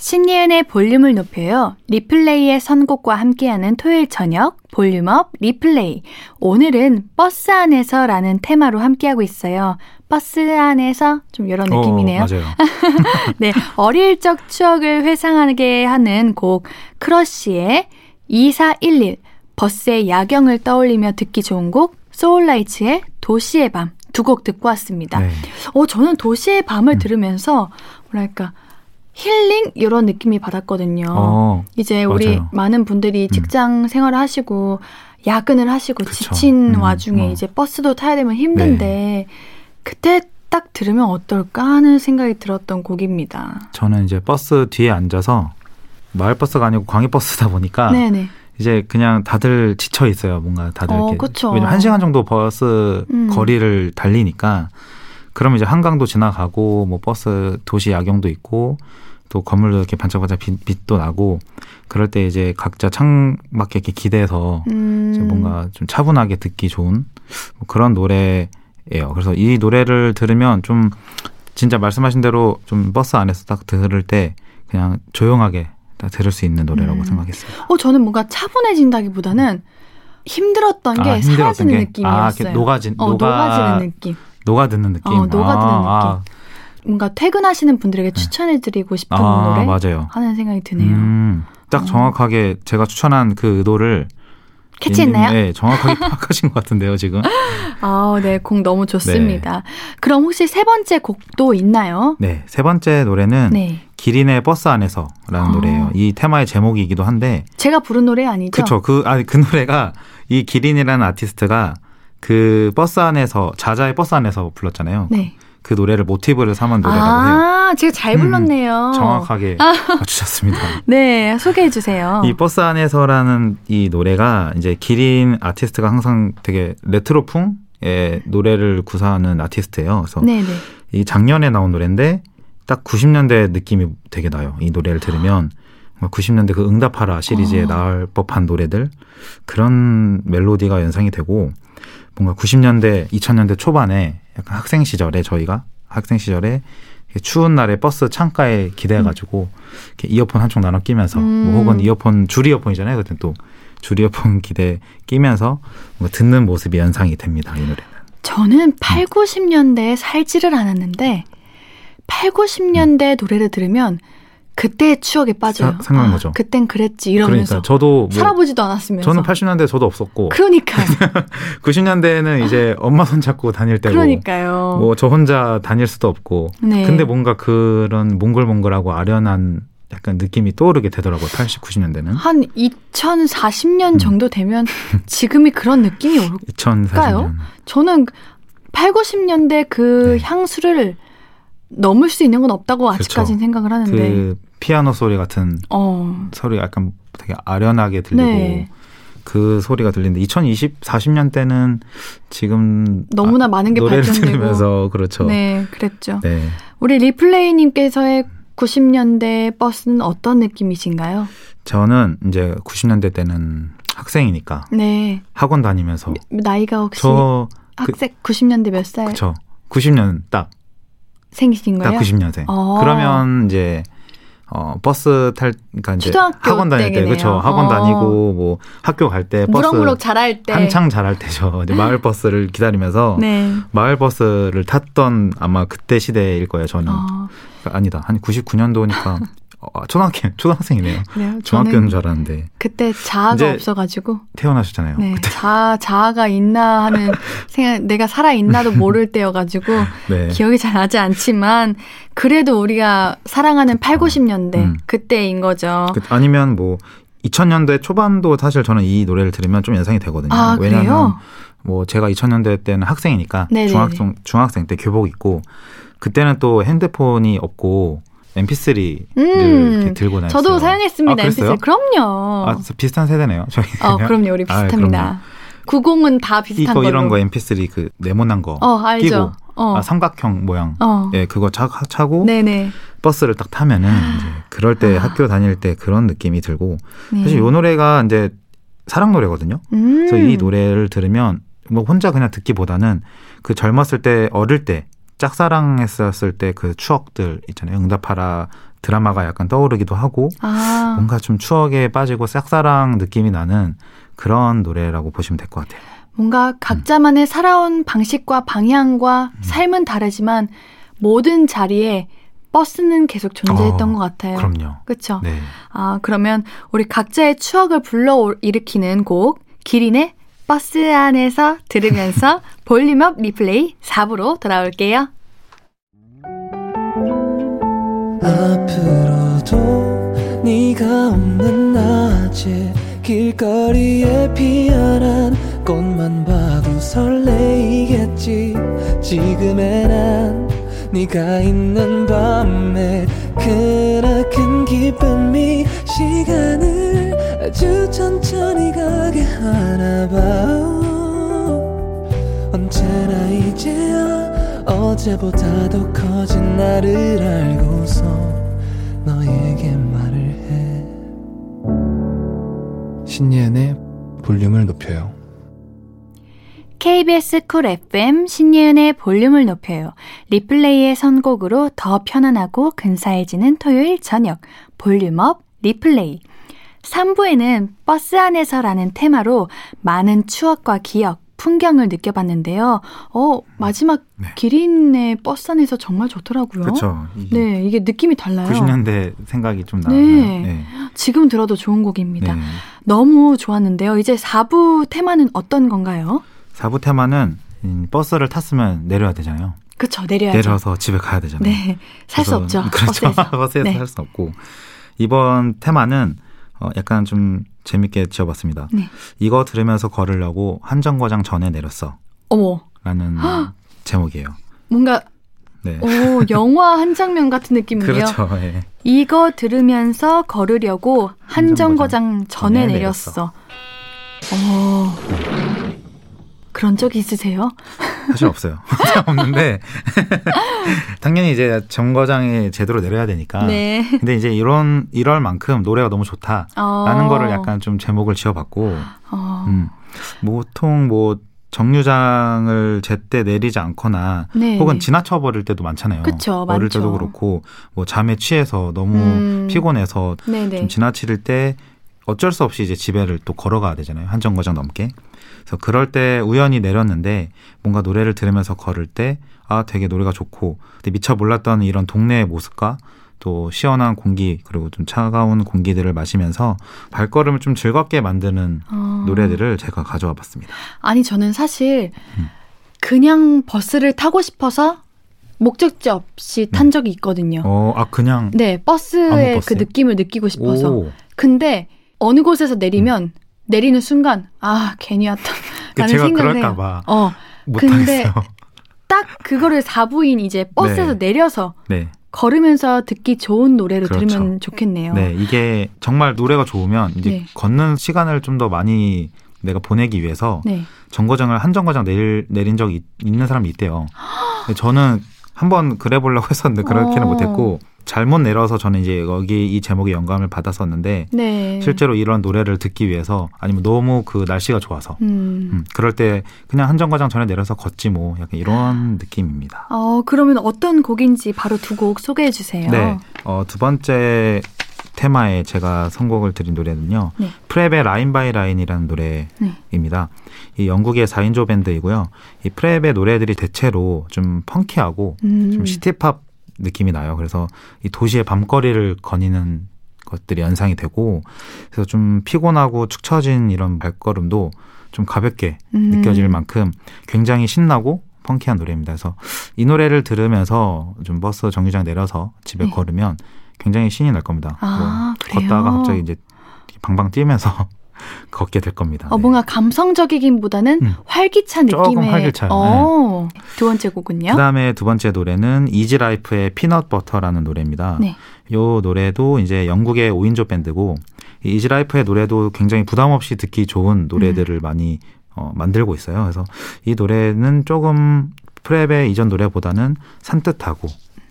신예은의 볼륨을 높여요. 리플레이의 선곡과 함께하는 토요일 저녁 volume up 리플레이. 오늘은 버스 안에서라는 테마로 함께하고 있어요. 버스 안에서 좀 이런 어, 느낌이네요.
어, 맞아요.
네, 어릴 적 추억을 회상하게 하는 곡 크러쉬의 2411 버스의 야경을 떠올리며 듣기 좋은 곡 소울라이츠의 도시의 밤 두 곡 듣고 왔습니다. 네. 어, 저는 도시의 밤을 음. 들으면서 뭐랄까 힐링 이런 느낌이 받았거든요. 어, 이제 우리 맞아요. 많은 분들이 음. 직장 음. 생활을 하시고 야근을 하시고 그쵸. 지친 음, 와중에 어. 이제 버스도 타야 되면 힘든데 네. 그때 딱 들으면 어떨까 하는 생각이 들었던 곡입니다.
저는 이제 버스 뒤에 앉아서 마을 버스가 아니고 광역 버스다 보니까 네네. 이제 그냥 다들 지쳐 있어요. 뭔가 다들 어, 이렇게 왜냐면 한 시간 정도 버스 음. 거리를 달리니까 그러면 이제 한강도 지나가고 뭐 버스 도시 야경도 있고 또 건물도 이렇게 반짝반짝 빛, 빛도 나고 그럴 때 이제 각자 창밖에 이렇게 기대서 음. 뭔가 좀 차분하게 듣기 좋은 뭐 그런 노래 예요. 그래서 이 노래를 들으면 좀 진짜 말씀하신 대로 좀 버스 안에서 딱 들을 때 그냥 조용하게 딱 들을 수 있는 노래라고
음.
생각했어요.
어, 저는 뭔가 차분해진다기보다는 힘들었던 게
아, 힘들었던
사라지는
게?
느낌이었어요.
아, 이렇게 녹아진-
어,
녹아-
녹아지는 느낌.
녹아드는 느낌.
어, 녹아드는
아,
뭔가 퇴근하시는 분들에게 추천해드리고 싶은
아,
노래
맞아요.
하는 생각이 드네요.
음, 딱 정확하게 제가 추천한 그 의도를
캐치했나요?
네, 정확하게 파악하신 것 같은데요, 지금.
아, 네, 곡 너무 좋습니다. 그럼 혹시 세 번째 곡도 있나요?
네, 세 번째 노래는
네.
기린의 버스 안에서라는
아.
노래예요. 이 테마의 제목이기도 한데,
제가 부른 노래 아니죠?
그쵸. 그, 아니, 그 노래가 이 기린이라는 아티스트가 그 버스 안에서, 자자의 버스 안에서 불렀잖아요.
네.
그 노래를 모티브를 삼은 노래라고 해요.
아, 제가 잘 불렀네요.
정확하게
아.
맞추셨습니다.
네, 소개해 주세요.
이 버스 안에서라는 이 노래가 이제 기린 아티스트가 항상 되게 레트로풍의 노래를 구사하는 아티스트예요. 그래서
네네.
이 작년에 나온 노래인데 딱 90년대 느낌이 되게 나요. 이 노래를 들으면 90년대 그 응답하라 시리즈에
어.
나올 법한 노래들 그런 멜로디가 연상이 되고 뭔가 90년대 2000년대 초반에 약간 학생 시절에 저희가 학생 시절에 추운 날에 버스 창가에 기대가지고 이렇게 이어폰 한쪽 나눠 끼면서 뭐
음.
혹은 이어폰 줄 이어폰이잖아요. 그때 또 줄 이어폰 기대 끼면서 뭔가 듣는 모습이 연상이 됩니다. 이 노래는.
저는 8, 90년대에 살지를 않았는데 8, 90년대 노래를 들으면 그때의 추억에 빠져요.
사- 생각나죠.
아, 그땐 그랬지 이러면서
그러니까 저도 뭐
살아보지도 않았으면서.
저는 80년대 저도 없었고
그러니까요.
90년대에는 이제 엄마 손 잡고 다닐 때고
그러니까요.
뭐 저 혼자 다닐 수도 없고
네.
근데 뭔가 그런 몽글몽글하고 아련한 약간 느낌이 떠오르게 되더라고요. 80, 90년대는.
한 2040년 정도 되면 지금이 그런 느낌이 올까요?
2040년.
저는 8, 90년대 그
네.
향수를 넘을 수 있는 건 없다고 아직까지는 생각을 하는데.
그 피아노 소리 같은
어.
소리 약간 되게 아련하게 들리고
네.
그 소리가 들리는데 2020, 40년 때는 지금
너무나 많은 게
노래를
발전되고.
들으면서 그렇죠.
네, 그랬죠.
네.
우리 리플레이님께서의 90년대 버스는 어떤 느낌이신가요?
저는 이제 90년대 때는 학생이니까
네.
학원 다니면서
나이가 혹시
저 그,
학생 90년대 몇 살
그쵸. 90년 딱,
생기신
딱
거예요?
90년생.
어.
그러면 이제 어 버스 탈 그러니까 이제 학원 다닐 때. 그렇죠. 학원
어.
다니고 뭐 학교 갈 때 버스
무럭무럭 자랄 때.
한창 자랄 때죠. 이제 마을 버스를 기다리면서
네.
마을 버스를 탔던 아마 그때 시대일 거예요. 저는
어.
아니다 한 99년도니까 어, 초등학생 초등학생이네요. 중학교인
저는
줄 알았는데
그때 자아가 없어가지고
태어나셨잖아요.
네, 자아, 자아가 있나 하는 생각, 내가 살아 있나도 모를 때여가지고,
네.
기억이 잘 나지 않지만, 그래도 우리가 사랑하는 8, 90년대,
음.
그때인 거죠.
그- 아니면 뭐 2000년대 초반도 사실 저는 이 노래를 들으면 좀 연상이 되거든요.
아,
왜냐하면? 뭐 제가 2000년대 때는 학생이니까
네네네.
중학생 중학생 때 교복 입고 그때는 또 핸드폰이 없고 MP3를
음,
들고 다녔어요.
저도 사용했습니다,
아, 그랬어요?
MP3. 그럼요.
아, 비슷한 세대네요. 저희.
어, 그럼요. 우리
아,
비슷합니다. 90은 다 비슷한
이거
걸로.
이런 거 MP3 그 네모난 거
어, 알죠.
끼고
어.
아, 삼각형 모양.
어.
예, 그거 차, 차고
네네.
버스를 딱 타면은 이제 그럴 때 학교 다닐 때 그런 느낌이 들고
아. 네.
사실 이 노래가 이제 사랑 노래거든요.
음.
그래서 이 노래를 들으면 뭐 혼자 그냥 듣기보다는 그 젊었을 때 어릴 때 짝사랑했었을 때 그 추억들 있잖아요. 응답하라 드라마가 약간 떠오르기도 하고
아.
뭔가 좀 추억에 빠지고 짝사랑 느낌이 나는 그런 노래라고 보시면 될 것 같아요.
뭔가 각자만의 살아온 방식과 방향과
음.
삶은 다르지만 모든 자리에 버스는 계속 존재했던
어,
것 같아요.
그럼요.
그렇죠.
네.
아 그러면 우리 각자의 추억을 불러 일으키는 곡 기린의 버스 안에서 들으면서 볼륨업 리플레이 4부로 돌아올게요.
앞으로도 네가 없는 낮에 길거리에 피어난 꽃만 봐도 설레이겠지 지금의 난 네가 있는 밤에 크나큰 기쁨이 시간을 아주 천천히 가게 하나 봐 언제나 이제야 어제보다 더 커진 나를 알고서 너에게 말을 해
신예은의 볼륨을 높여요.
KBS 쿨 FM 신예은의 볼륨을 높여요. 리플레이의 선곡으로 더 편안하고 근사해지는 토요일 저녁 volume up 리플레이. 3부에는 버스 안에서라는 테마로 많은 추억과 기억, 풍경을 느껴봤는데요. 어, 마지막 네. 기린의 버스 안에서 정말 좋더라고요.
그렇죠.
네, 이게 느낌이 달라요.
90년대 생각이 좀 나요.
네. 네. 지금 들어도 좋은 곡입니다.
네.
너무 좋았는데요. 이제 4부 테마는 어떤 건가요?
4부 테마는 버스를 탔으면 내려야 되잖아요.
그렇죠. 내려야죠.
내려서 집에 가야 되잖아요.
네. 살 수 없죠.
그렇죠. 버스에서, 버스에서 네. 살수 없고. 이번 테마는 어, 약간 좀 재밌게 지어봤습니다.
네.
이거 들으면서 걸으려고 한정거장 전에 내렸어.
어머.
라는 제목이에요.
뭔가 네. 오, 영화 한 장면 같은 느낌이에요.
그렇죠. 예.
이거 들으면서 걸으려고 한정거장 전에 내렸어. 어. 그런 적 있으세요?
사실 없어요. 없는데 당연히 이제 정거장에 제대로 내려야 되니까.
네.
근데 이제 이런 이럴 만큼 노래가 너무 좋다라는
어.
거를 약간 좀 제목을 지어봤고.
어.
음, 보통 뭐 정류장을 제때 내리지 않거나
네.
혹은 지나쳐 버릴 때도 많잖아요.
그쵸,
어릴
많죠.
때도 그렇고 뭐 잠에 취해서 너무
음.
피곤해서
네네.
좀 지나칠 때 어쩔 수 없이 이제 집에를 또 걸어가야 되잖아요. 한 정거장 넘게. 그래서 그럴 때 우연히 내렸는데 뭔가 노래를 들으면서 걸을 때 아 되게 노래가 좋고 미처 몰랐던 이런 동네의 모습과 또 시원한 공기 그리고 좀 차가운 공기들을 마시면서 발걸음을 좀 즐겁게 만드는
어.
노래들을 제가 가져와 봤습니다.
아니 저는 사실
음.
그냥 버스를 타고 싶어서 목적지 없이 탄 적이 있거든요.
어, 아 그냥
네, 버스의 그? 느낌을 느끼고 싶어서.
오.
근데 어느 곳에서 내리면 내리는 순간 아 괜히 왔다.
그 제가 그럴까봐.
어.
못
근데
하겠어요.
딱 그거를 사부인 이제 버스에서
네.
내려서
네.
걸으면서 듣기 좋은 노래로
그렇죠.
들으면 좋겠네요.
네, 이게 정말 노래가 좋으면 이제
네.
걷는 시간을 좀 더 많이 내가 보내기 위해서
네.
정거장을 한 정거장 내릴, 내린 적이 있는 사람이 있대요. 저는 한번 그래 보려고 했었는데 그렇게는
어.
못했고 잘못 내려서 저는 이제 여기 이 제목에 영감을 받았었는데
네.
실제로 이런 노래를 듣기 위해서 아니면 너무 그 날씨가 좋아서
음.
음, 그럴 때 그냥 한 정거장 전에 내려서 걷지 뭐 약간 이런 느낌입니다.
어, 그러면 어떤 곡인지 바로 두 곡 소개해 주세요.
네, 어, 두 번째 테마에 제가 선곡을 드린 노래는요.
네.
프랩의 Line by Line이라는 노래입니다. 이 영국의 4인조 밴드이고요. 이 프랩의 노래들이 대체로 좀 펑키하고
음.
좀 시티팝 느낌이 나요. 그래서 이 도시의 밤거리를 거니는 것들이 연상이 되고 그래서 좀 피곤하고 축 처진 이런 발걸음도 좀 가볍게
음.
느껴질 만큼 굉장히 신나고 펑키한 노래입니다. 그래서 이 노래를 들으면서 좀 버스 정류장 내려서 집에
네.
걸으면 굉장히 신이 날 겁니다.
아,
뭐? 걷다가 갑자기 이제 방방 뛰면서 걷게 될 겁니다.
어, 뭔가 감성적이긴보다는
음.
활기찬
조금
느낌의.
활기차요.
어, 두 번째 곡은요?
그다음에 두 번째 노래는 이지라이프의 Peanut Butter라는 노래입니다.
네.
요 노래도 이제 영국의 5인조 밴드고 이 이지라이프의 노래도 굉장히 부담 없이 듣기 좋은 노래들을
음.
많이 어, 만들고 있어요. 그래서 이 노래는 조금 프랩의 이전 노래보다는 산뜻하고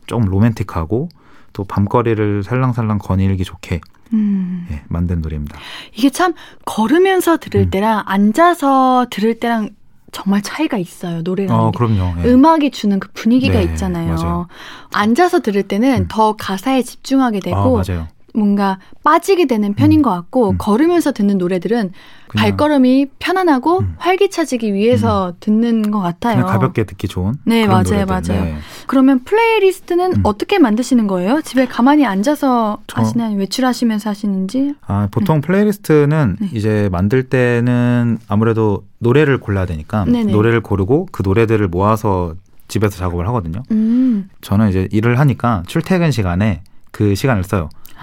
조금 로맨틱하고 또 밤거리를 살랑살랑 거닐기 좋게
음.
예, 만든 노래입니다.
이게 참 걸으면서 들을
음.
때랑 앉아서 들을 때랑 정말 차이가 있어요. 노래라는
어,
게.
그럼요. 예.
음악이 주는 그 분위기가
네,
있잖아요.
맞아요.
앉아서 들을 때는 더 가사에 집중하게 되고
아, 맞아요.
뭔가 빠지게 되는 편인 것 같고 걸으면서 듣는 노래들은 발걸음이 편안하고 활기차지기 위해서 듣는 것 같아요.
가볍게 듣기 좋은
네, 맞아요,
노래들.
맞아요.
네.
그러면 playlist는 어떻게 만드시는 거예요? 집에 가만히 앉아서
저-
하시나요? 외출하시면서 하시는지?
아, 보통 playlist는
네.
이제 만들 때는 아무래도 노래를 골라야 되니까
네네.
노래를 고르고 그 노래들을 모아서 집에서 작업을 하거든요.
음.
저는 이제 일을 하니까 출퇴근 시간에 그 시간을 써요.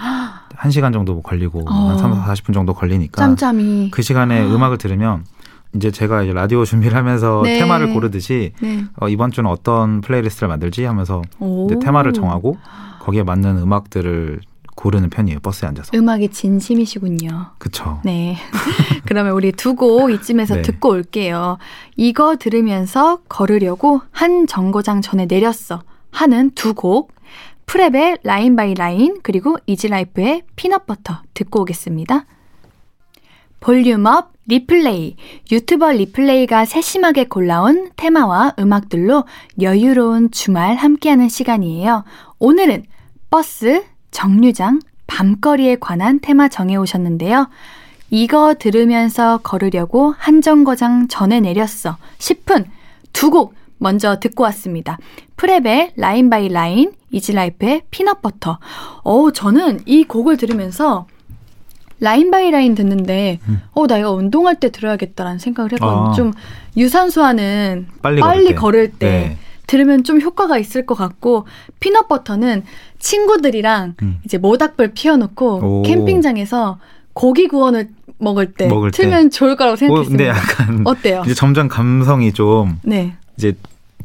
한 시간 정도 뭐 걸리고
어.
한 3, 40분 정도 걸리니까
짬짬이.
그 시간에 음악을 들으면 이제 제가 이제 라디오 준비를 하면서
네.
테마를 고르듯이
네.
어, 이번 주는 어떤 playlist를 만들지 하면서 테마를 정하고 거기에 맞는 음악들을 고르는 편이에요. 버스에 앉아서.
음악이 진심이시군요.
그쵸.
네. 그러면 우리 두 곡 이쯤에서
네.
듣고 올게요. 이거 들으면서 걸으려고 한 정거장 전에 내렸어. 하는 두 곡. 프랩의 Line by Line 그리고 이지라이프의 Peanut Butter 듣고 오겠습니다. volume up 리플레이, 유튜버 리플레이가 세심하게 골라온 테마와 음악들로 여유로운 주말 함께하는 시간이에요. 오늘은 버스, 정류장, 밤거리에 관한 테마 정해오셨는데요. 이거 들으면서 걸으려고 한 정거장 전에 내렸어. 10분, 두 곡 먼저 듣고 왔습니다. 프랩의 Line by Line, 이지라이프의 Peanut Butter. 어 저는 이 곡을 들으면서 Line by Line 듣는데 음. 어 나 이거 운동할 때 들어야겠다라는 생각을 했거든요. 아. 좀 유산소하는 빨리, 빨리 걸을 때, 걸을 때 네. 들으면 좀 효과가 있을 것 같고 Peanut Butter는 친구들이랑 음. 이제 모닥불 피워놓고 오. 캠핑장에서 고기 구워을 먹을 때 먹을 틀면 때. 좋을 거라고 생각했습니다. 근데 약간
어때요? 이제 점점 감성이 좀 네. 이제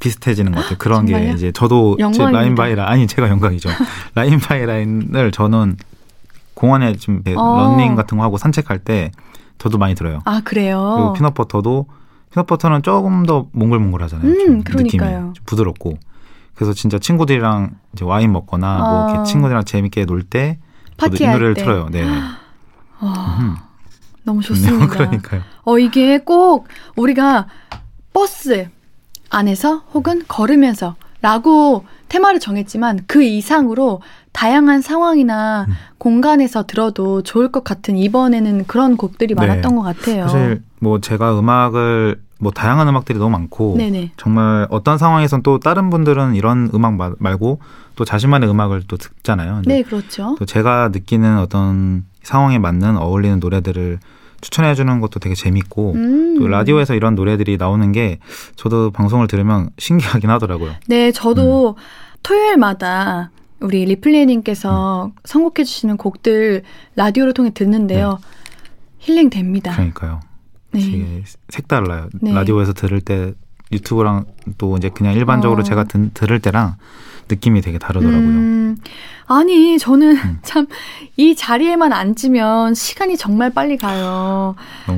비슷해지는 것 같아요. 그런 게 이제 저도 제 라인 바이 라 아니 제가 영광이죠. Line by Line을 저는 공원에 좀 어. 런닝 같은 거 하고 산책할 때 저도 많이 들어요.
아 그래요.
그리고 Peanut Butter도 Peanut Butter는 조금 더 몽글몽글 하잖아요. 음, 그러니까요. 느낌이 좀 부드럽고. 그래서 진짜 친구들이랑 이제 와인 먹거나 뭐 어. 뭐 이렇게 친구들이랑 재밌게 놀 때 저도 이 노래를 때. 틀어요. 네.
어. 너무 좋습니다. 그러니까요. 어 이게 꼭 우리가 버스 안에서 혹은 걸으면서 라고 테마를 정했지만 그 이상으로 다양한 상황이나 음. 공간에서 들어도 좋을 것 같은 이번에는 그런 곡들이 네. 많았던 것 같아요.
사실 뭐 제가 음악을 뭐 다양한 음악들이 너무 많고 네네. 정말 어떤 상황에선 또 다른 분들은 이런 음악 말고 또 자신만의 음악을 또 듣잖아요.
네, 그렇죠.
또 제가 느끼는 어떤 상황에 맞는 어울리는 노래들을 추천해 주는 것도 되게 재밌고 음. 또 라디오에서 이런 노래들이 나오는 게 저도 방송을 들으면 신기하긴 하더라고요.
네, 저도 음. 토요일마다 우리 리플레이님께서 음. 선곡해 주시는 곡들 라디오를 통해 듣는데요. 네. 힐링 됩니다.
그러니까요. 네. 색달라요. 네. 라디오에서 들을 때 유튜브랑 또 이제 그냥 일반적으로 어. 제가 드, 들을 때랑 느낌이 되게 다르더라고요. 음,
아니, 저는 음. 참이 자리에만 앉으면 시간이 정말 빨리 가요.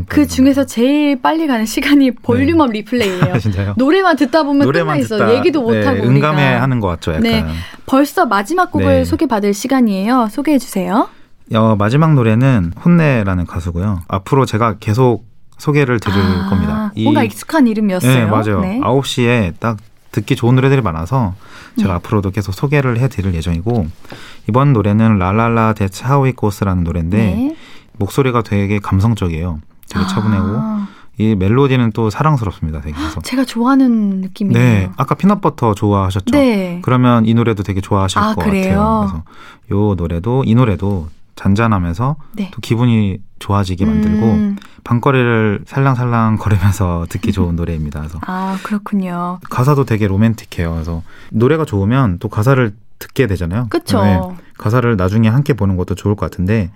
그 중에서 제일 빨리 가는 시간이 볼륨업 네. 리플레이예요. 진짜요? 노래만 듣다 보면 노래만 끝나 있어. 얘기도 못 네, 하고
응감해 하는 것 같죠, 약간. 네.
벌써 마지막 곡을 네. 소개받을 시간이에요. 소개해 주세요.
어, 마지막 노래는 혼내라는 가수고요. 앞으로 제가 계속 소개를 드릴 아, 겁니다.
뭔가 익숙한 이름이었어요.
네, 맞아요. 네. 9시에 딱 듣기 좋은 노래들이 많아서 제가 네. 앞으로도 계속 소개를 해드릴 예정이고 이번 노래는 라라라 데츠 하우이 코스라는 노래인데 네. 목소리가 되게 감성적이에요. 되게 아. 차분하고 이 멜로디는 또 사랑스럽습니다. 되게 그래서
제가 좋아하는 느낌이에요.
네, 아까 Peanut Butter 좋아하셨죠? 네. 그러면 이 노래도 되게 좋아하실 아, 것 그래요? 같아요. 그래서 요 노래도 이 노래도 잔잔하면서 네. 또 기분이 좋아지게 만들고 음. 밤거리를 살랑살랑 걸으면서 듣기 좋은 노래입니다. 그래서
아 그렇군요.
가사도 되게 로맨틱해요. 그래서 노래가 좋으면 또 가사를 듣게 되잖아요.
그렇죠. 네.
가사를 나중에 함께 보는 것도 좋을 것 같은데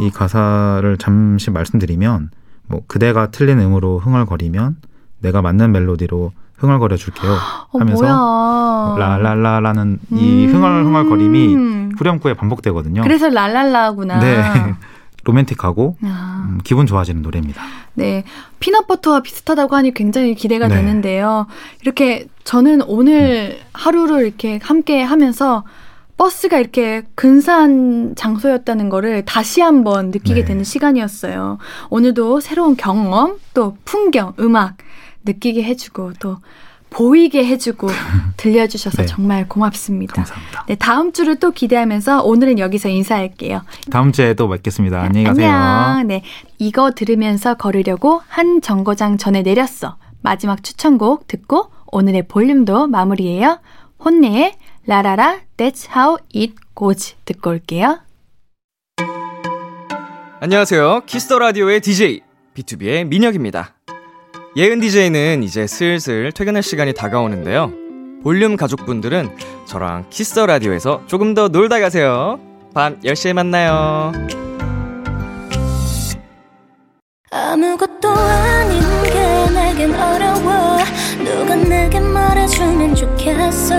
이 어. 가사를 잠시 말씀드리면 뭐 그대가 틀린 음으로 흥얼거리면 내가 맞는 멜로디로 흥얼거려 줄게요 어, 하면서 어, 라랄라라는 음~ 이 흥얼흥얼거림이 후렴구에 반복되거든요.
그래서 랄랄라구나.
네. 로맨틱하고 아. 음, 기분 좋아지는 노래입니다.
네. Peanut Butter와 비슷하다고 하니 굉장히 기대가 네. 되는데요. 이렇게 저는 오늘 음. 하루를 이렇게 함께 하면서 버스가 이렇게 근사한 장소였다는 거를 다시 한번 느끼게 네. 되는 시간이었어요. 오늘도 새로운 경험, 또 풍경, 음악 느끼게 해주고 또 보이게 해주고 들려주셔서 네. 정말 고맙습니다.
감사합니다.
네, 다음 주를 또 기대하면서 오늘은 여기서 인사할게요.
다음 주에 또 뵙겠습니다. 네, 안녕히 가세요.
안녕. 네, 이거 들으면서 걸으려고 한 정거장 전에 내렸어. 마지막 추천곡 듣고 오늘의 볼륨도 마무리해요. 혼내의 라라라 That's How It Goes 듣고 올게요.
안녕하세요. Kiss the Radio의 DJ BTOB의 민혁입니다. 예은 DJ는 이제 슬슬 퇴근할 시간이 다가오는데요. 볼륨 가족분들은 저랑 Kiss the Radio에서 조금 더 놀다 가세요. 밤 10시에 만나요. 아무것도 아닌 게 내겐 어려워 누가 내게 말해주면 좋겠어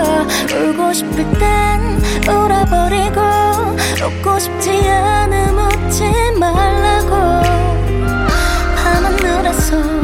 울고 싶을 땐 울어버리고 웃고 싶지 않음 웃지 말라고 밤하늘에서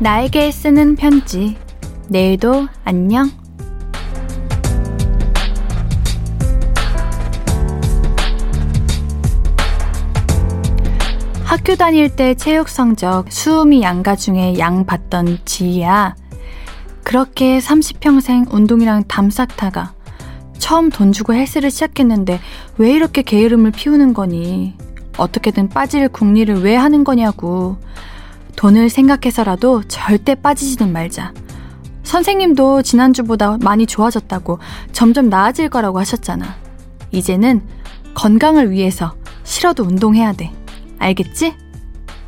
나에게 쓰는 편지. 내일도 안녕. 학교 다닐 때 체육 성적 수음이 양가 중에 양 받던 지희야. 그렇게 30평생 운동이랑 담쌓다가 처음 돈 주고 헬스를 시작했는데 왜 이렇게 게으름을 피우는 거니? 어떻게든 빠질 궁리를 왜 하는 거냐고. 돈을 생각해서라도 절대 빠지지는 말자. 선생님도 지난주보다 많이 좋아졌다고 점점 나아질 거라고 하셨잖아. 이제는 건강을 위해서 싫어도 운동해야 돼. 알겠지?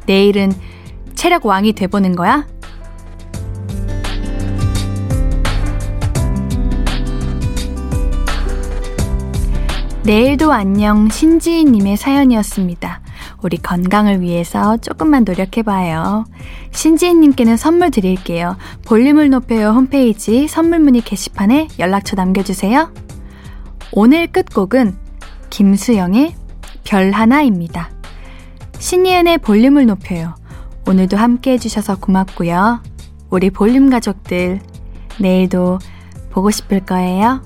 내일은 체력 왕이 돼보는 거야? 내일도 안녕 신지희님의 사연이었습니다. 우리 건강을 위해서 조금만 노력해봐요. 신지혜님께는 선물 드릴게요. 볼륨을 높여요 홈페이지 선물 문의 게시판에 연락처 남겨주세요. 오늘 끝곡은 김수영의 별 하나입니다. 신예은의 볼륨을 높여요. 오늘도 함께 해주셔서 고맙고요. 우리 볼륨 가족들, 내일도 보고 싶을 거예요.